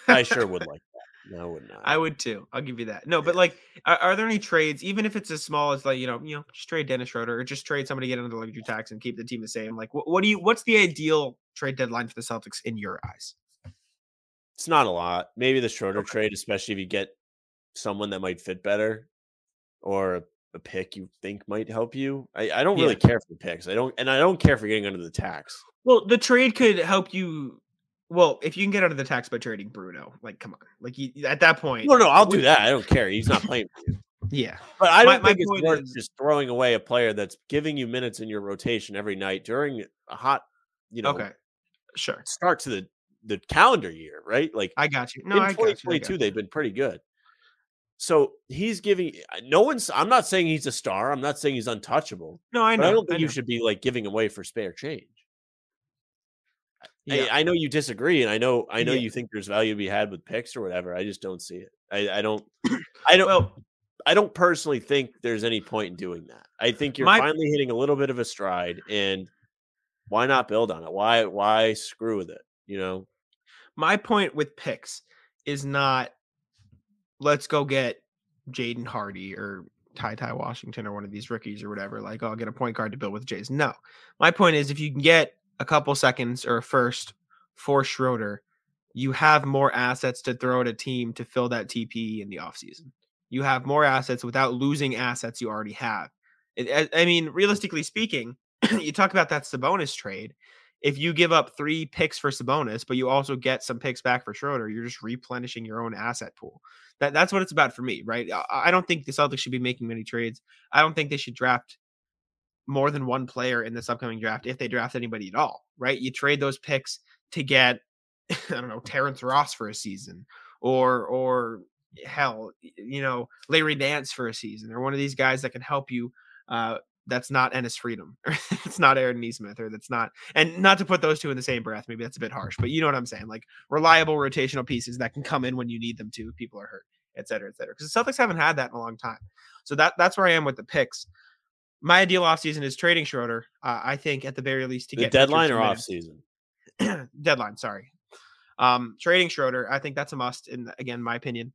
I sure would like no, I would not. I would too. I'll give you that. No, but like, are, are, there any trades, even if it's as small as like you know, you know, just trade Dennis Schroeder or just trade somebody get under the luxury tax and keep the team the same? Like, what, what do you? What's the ideal trade deadline for the Celtics in your eyes? It's not a lot. Maybe the Schroeder okay. trade, especially if you get someone that might fit better, or a, pick you think might help you. I, I don't really yeah. care for picks. I don't, and I don't care for getting under the tax. Well, the trade could help you well, if you can get out of the tax by trading Bruno, like come on, like you, at that point. No, no, I'll do that. I don't care. He's not playing for you. Yeah, but I don't my, think my it's worth is, just throwing away a player that's giving you minutes in your rotation every night during a hot, you know, okay, sure, start to the the calendar year, right? Like I got you. No, in 2022 they've been pretty good. So he's giving no one's. I'm not saying he's a star. I'm not saying he's untouchable. No, I know. I don't think I you should be like giving away for spare change. Yeah. I, I, know you disagree, and I know I know yeah. you think there's value to be had with picks or whatever. I just don't see it. I, I don't. I don't. Well, I don't personally think there's any point in doing that. I think you're my, finally hitting a little bit of a stride, and why not build on it? Why why screw with it? You know. My point with picks is not let's go get Jaden Hardy or Ty Ty Washington or one of these rookies or whatever. Like, oh, I'll get a point guard to build with Jays. No, my point is if you can get a couple seconds or a first for Schroeder, you have more assets to throw at a team to fill that TPE in the offseason. You have more assets without losing assets you already have. It, I mean, realistically speaking, you talk about that Sabonis trade. If you give up three picks for Sabonis, but you also get some picks back for Schroeder, you're just replenishing your own asset pool. That, that's what it's about for me, right? I, I don't think the Celtics should be making many trades. I don't think they should draft more than one player in this upcoming draft if they draft anybody at all, right? You trade those picks to get I don't know Terrence Ross for a season or or hell, you know, Larry Nance for a season or one of these guys that can help you uh that's not Enes Freedom or it's not Aaron Nesmith or that's not and not to put those two in the same breath, maybe that's a bit harsh, but you know what I'm saying? Like reliable rotational pieces that can come in when you need them to if people are hurt. et cetera, et cetera. Because the Celtics haven't had that in a long time. So that that's where I am with the picks. My ideal offseason is trading Schroeder. Uh, I think at the very least to the get deadline or offseason. deadline. Sorry, um, trading Schroeder. I think that's a must. In again, my opinion.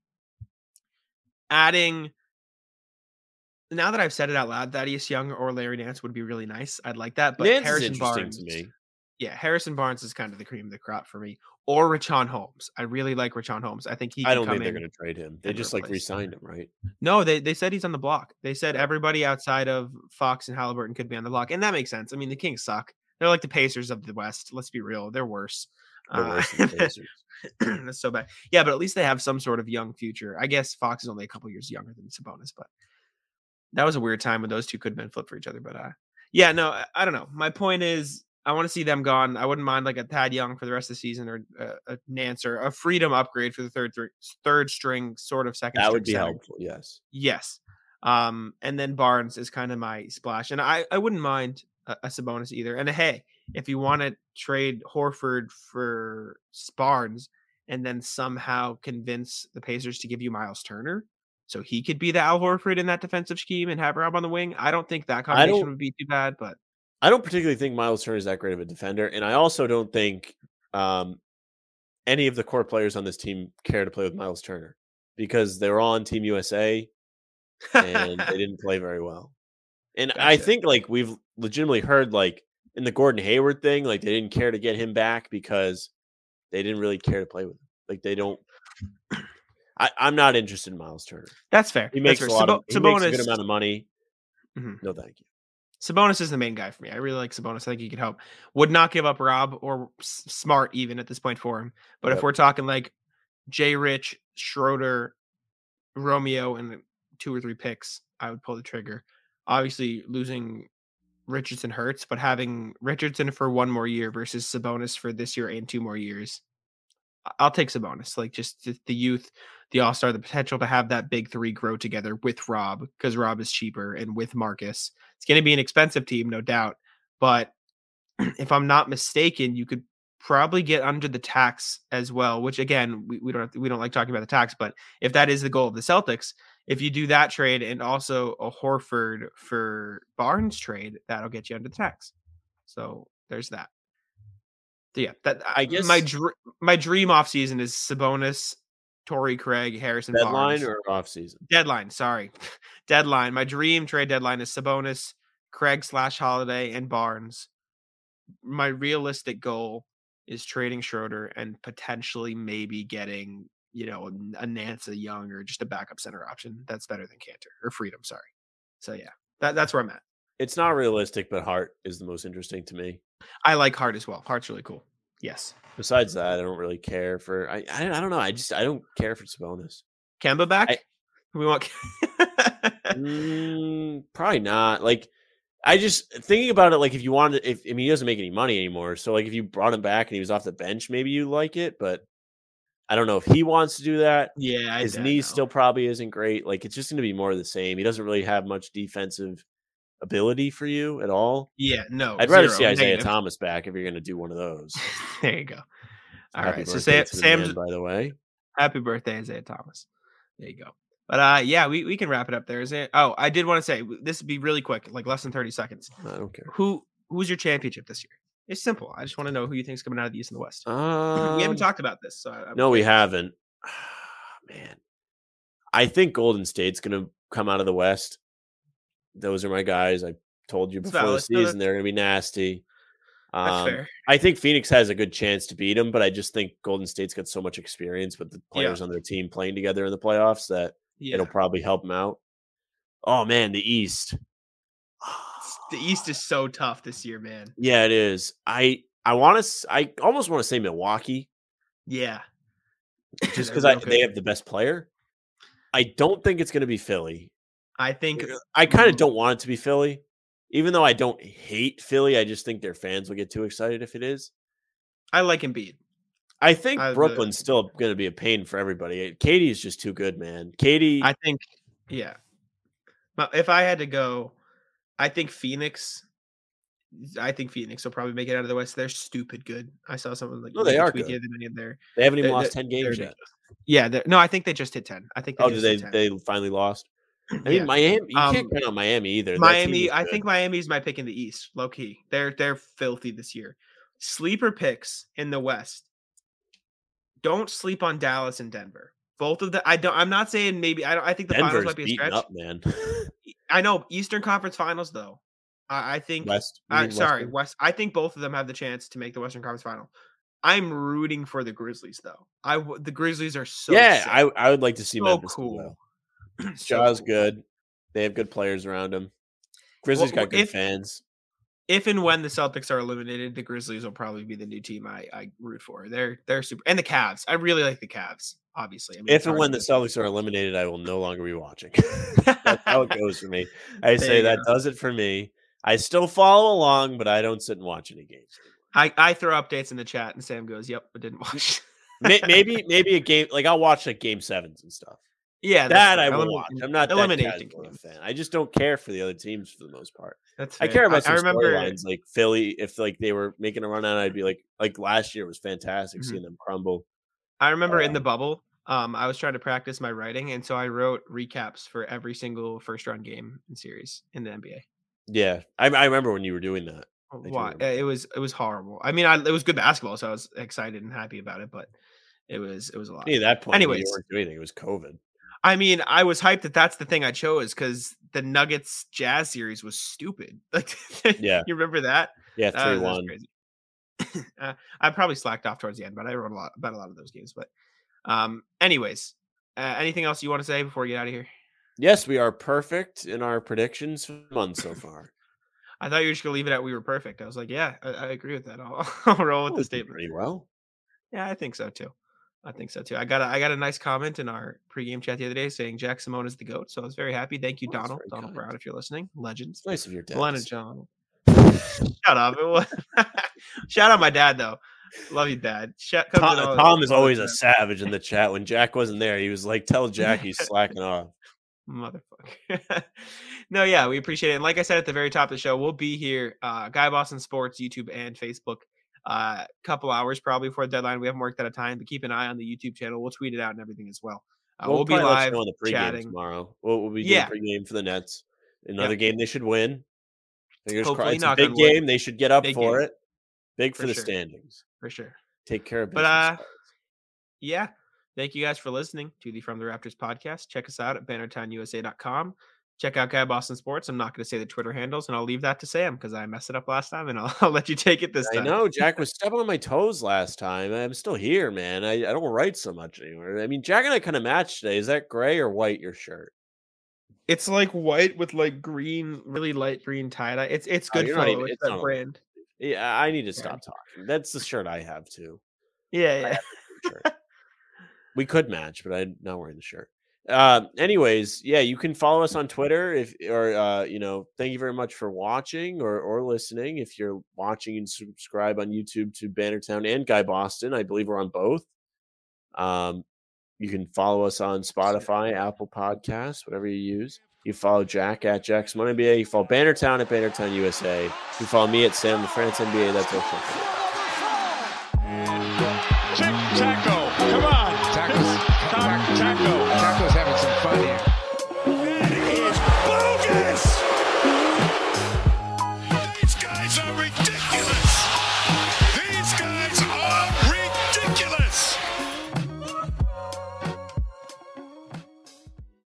Adding. Now that I've said it out loud, Thaddeus Young or Larry Nance would be really nice. I'd like that. But Nance Harrison Barnes, to me. yeah, Harrison Barnes is kind of the cream of the crop for me. Or Richaun Holmes. I really like Richaun Holmes. I think he. I don't think they're going to trade him. They just like re-signed him, right? No, they they said he's on the block. They said everybody outside of Fox and Halliburton could be on the block, and that makes sense. I mean, the Kings suck. They're like the Pacers of the West. Let's be real. They're worse. They're worse uh, that's so bad. Yeah, but at least they have some sort of young future. I guess Fox is only a couple years younger than Sabonis, but that was a weird time when those two could have been flipped for each other. But uh, yeah, no, I, I don't know. My point is, I want to see them gone. I wouldn't mind like a Tad Young for the rest of the season or a, uh, a Nance or a Freedom upgrade for the third th- third string sort of second. That would be center. helpful. Yes. Yes. Um, and then Barnes is kind of my splash, and I I wouldn't mind a, a Sabonis either. And hey, if you want to trade Horford for Barnes and then somehow convince the Pacers to give you Miles Turner, so he could be the Al Horford in that defensive scheme and have Rob on the wing. I don't think that combination would be too bad, but I don't particularly think Miles Turner is that great of a defender, and I also don't think um, any of the core players on this team care to play with Miles Turner because they were all on Team USA and they didn't play very well. And gotcha. I think like we've legitimately heard like in the Gordon Hayward thing, like they didn't care to get him back because they didn't really care to play with him. Like they don't. I, am not interested in Miles Turner. That's fair. He makes fair. a lot of. He makes a good amount of money. Mm-hmm. No, thank you. Sabonis is the main guy for me. I really like Sabonis. I think he could help. Would not give up Rob or S- Smart even at this point for him. But yep. if we're talking like Jay Rich, Schroeder, Romeo, and two or three picks, I would pull the trigger. Obviously, losing Richardson hurts, but having Richardson for one more year versus Sabonis for this year and two more years, I'll take Sabonis. Like just the youth, the All Star, the potential to have that big three grow together with Rob because Rob is cheaper and with Marcus. It's going to be an expensive team, no doubt. But if I'm not mistaken, you could probably get under the tax as well. Which again, we, we don't to, we don't like talking about the tax, but if that is the goal of the Celtics, if you do that trade and also a Horford for Barnes trade, that'll get you under the tax. So there's that. So yeah, that I guess my dr- my dream off season is Sabonis, Torrey Craig, Harrison deadline Barnes. or off season deadline. Sorry, deadline. My dream trade deadline is Sabonis, Craig slash Holiday, and Barnes. My realistic goal is trading Schroeder and potentially maybe getting you know, a Nance Young or just a backup center option. That's better than Kanter or Freedom. Sorry. So yeah, that, that's where I'm at. It's not realistic, but Hart is the most interesting to me. I like Hart as well. Hart's really cool. Yes. Besides that, I don't really care for. I I, I don't know. I just I don't care for Sabonis. Kemba back. I, we want. mm, probably not. Like I just thinking about it. Like if you wanted, if I mean he doesn't make any money anymore, so like if you brought him back and he was off the bench, maybe you like it. But I don't know if he wants to do that. Yeah, his knee still probably isn't great. Like it's just going to be more of the same. He doesn't really have much defensive ability for you at all. Yeah, no. I'd rather see Isaiah negative. Thomas back if you're going to do one of those. there you go. All right. So Sam, Sam's by the way. Happy birthday, Isaiah Thomas. There you go. But uh, yeah, we, we can wrap it up there. Is it? Oh, I did want to say this would be really quick, like less than thirty seconds. I don't care. Who who's your championship this year? It's simple. I just want to know who you think is coming out of the East and the West. Um, we haven't um talked about this. So I, no, we haven't. Man, I think Golden State's going to come out of the West. Those are my guys. I told you before the season they're going to be nasty. Um, I think Phoenix has a good chance to beat them, but I just think Golden State's got so much experience with the players yeah. on their team playing together in the playoffs that yeah. it'll probably help them out. Oh man, the East. the East is so tough this year, man. Yeah, it is. I I want to. I almost want to say Milwaukee. Yeah, just because I they have the best player. I don't think it's going to be Philly. I think I kind of mm-hmm. don't want it to be Philly, even though I don't hate Philly. I just think their fans will get too excited if it is. I like Embiid. I think I, Brooklyn's still going to be a pain for everybody. KD is just too good, man. KD, I think, yeah. If I had to go, I think Phoenix I think Phoenix will probably make it out of the West. They're stupid good. I saw someone like no, they are good. there. They haven't even they're, lost ten games yet. Yeah, no, I think they just hit ten. I think. They oh, did they? They finally lost. I mean, yeah. Miami. You um, can't count on Miami either. Miami. I think Miami's my pick in the East. Low key, they're they're filthy this year. Sleeper picks in the West. Don't sleep on Dallas and Denver. Both of the I don't. I'm not saying maybe. I don't. I think the Denver's finals might be a stretch. Up, man. I know Eastern Conference Finals though. I, I think West. Uh, sorry, West. I think both of them have the chance to make the Western Conference Final. I'm rooting for the Grizzlies though. I the Grizzlies are so yeah. Sick. I I would like to see so Memphis cool. so Cool. good. They have good players around him. Grizzlies well, got good if, fans. If and when the Celtics are eliminated, the Grizzlies will probably be the new team I, I root for. They're they're super and the Cavs. I really like the Cavs. Obviously, I mean, if and when the Celtics are eliminated, I will no longer be watching. That's how it goes for me. I say that go. does it for me. I still follow along, but I don't sit and watch any games. I, I throw updates in the chat, and Sam goes, "Yep, I didn't watch." maybe maybe a game like I'll watch like game sevens and stuff. Yeah, that I will watch. I'm not eliminating fan. I just don't care for the other teams for the most part. That's fair. I care about some I remember storylines like Philly. If like they were making a run out, I'd be like, like last year was fantastic mm-hmm. seeing them crumble. I remember in the bubble, um, I was trying to practice my writing, and so I wrote recaps for every single first round game and series in the NBA. Yeah, I, I remember when you were doing that. Why it was it was horrible. I mean, I, it was good basketball, so I was excited and happy about it. But it was it was a lot. Yeah, that point, anyways, you weren't doing anything. It was COVID. I mean, I was hyped that that's the thing I chose because the Nuggets Jazz series was stupid. Like, yeah, you remember that? Yeah, three one. uh, I probably slacked off towards the end, but I wrote a lot about a lot of those games. But, um, anyways, uh, anything else you want to say before we get out of here? Yes, we are perfect in our predictions for the month so far. I thought you were just gonna leave it at we were perfect. I was like, yeah, I, I agree with that. I'll, I'll roll with the statement. Pretty well. Yeah, I think so too. I think so too. I got a, I got a nice comment in our pregame chat the other day saying Jack Simone is the goat. So I was very happy. Thank you, oh, Donald. Donald kind. Brown, if you're listening, legends. It's nice of your dad. Leonard John. Shut up. Shout out my dad though. Love you, Dad. Shout, Tom, Tom is always a savage in the chat. When Jack wasn't there, he was like, "Tell Jack he's slacking off." Motherfucker. no, yeah, we appreciate it. And like I said at the very top of the show, we'll be here, uh, Guy Boston Sports, YouTube and Facebook. A uh, couple hours probably before the deadline. We haven't worked out of time, but keep an eye on the YouTube channel. We'll tweet it out and everything as well. Uh, we'll, we'll be live on the pregame chatting. tomorrow. We'll, we'll be doing yeah. pregame for the Nets. Another yeah. game they should win. Fingers crossed. It's a big game. They should get up big for game. it. Big for, for the sure. standings. For sure. Take care of business. But uh, yeah. Thank you guys for listening to the From the Rafters podcast. Check us out at bannertownusa.com. Check out Guy Boston Sports. I'm not going to say the Twitter handles, and I'll leave that to Sam because I messed it up last time, and I'll, I'll let you take it this time. I know Jack was stepping on my toes last time. I'm still here, man. I, I don't write so much anymore. I mean, Jack and I kind of matched today. Is that gray or white? Your shirt? It's like white with like green, really light green tie dye. It's it's oh, good oh, for even, it's that brand. Yeah, I need to stop talking. That's the shirt I have too. Yeah, yeah. we could match, but I'm not wearing the shirt. Uh, anyways, yeah, you can follow us on Twitter if, or uh, you know, thank you very much for watching or or listening. If you're watching and subscribe on YouTube to Bannertown and Guy Boston, I believe we're on both. Um, you can follow us on Spotify, Apple Podcasts, whatever you use. You follow Jack at Jack Simone NBA. You follow Bannertown at Bannertown USA. You follow me at Sam LaFrance NBA. That's our show.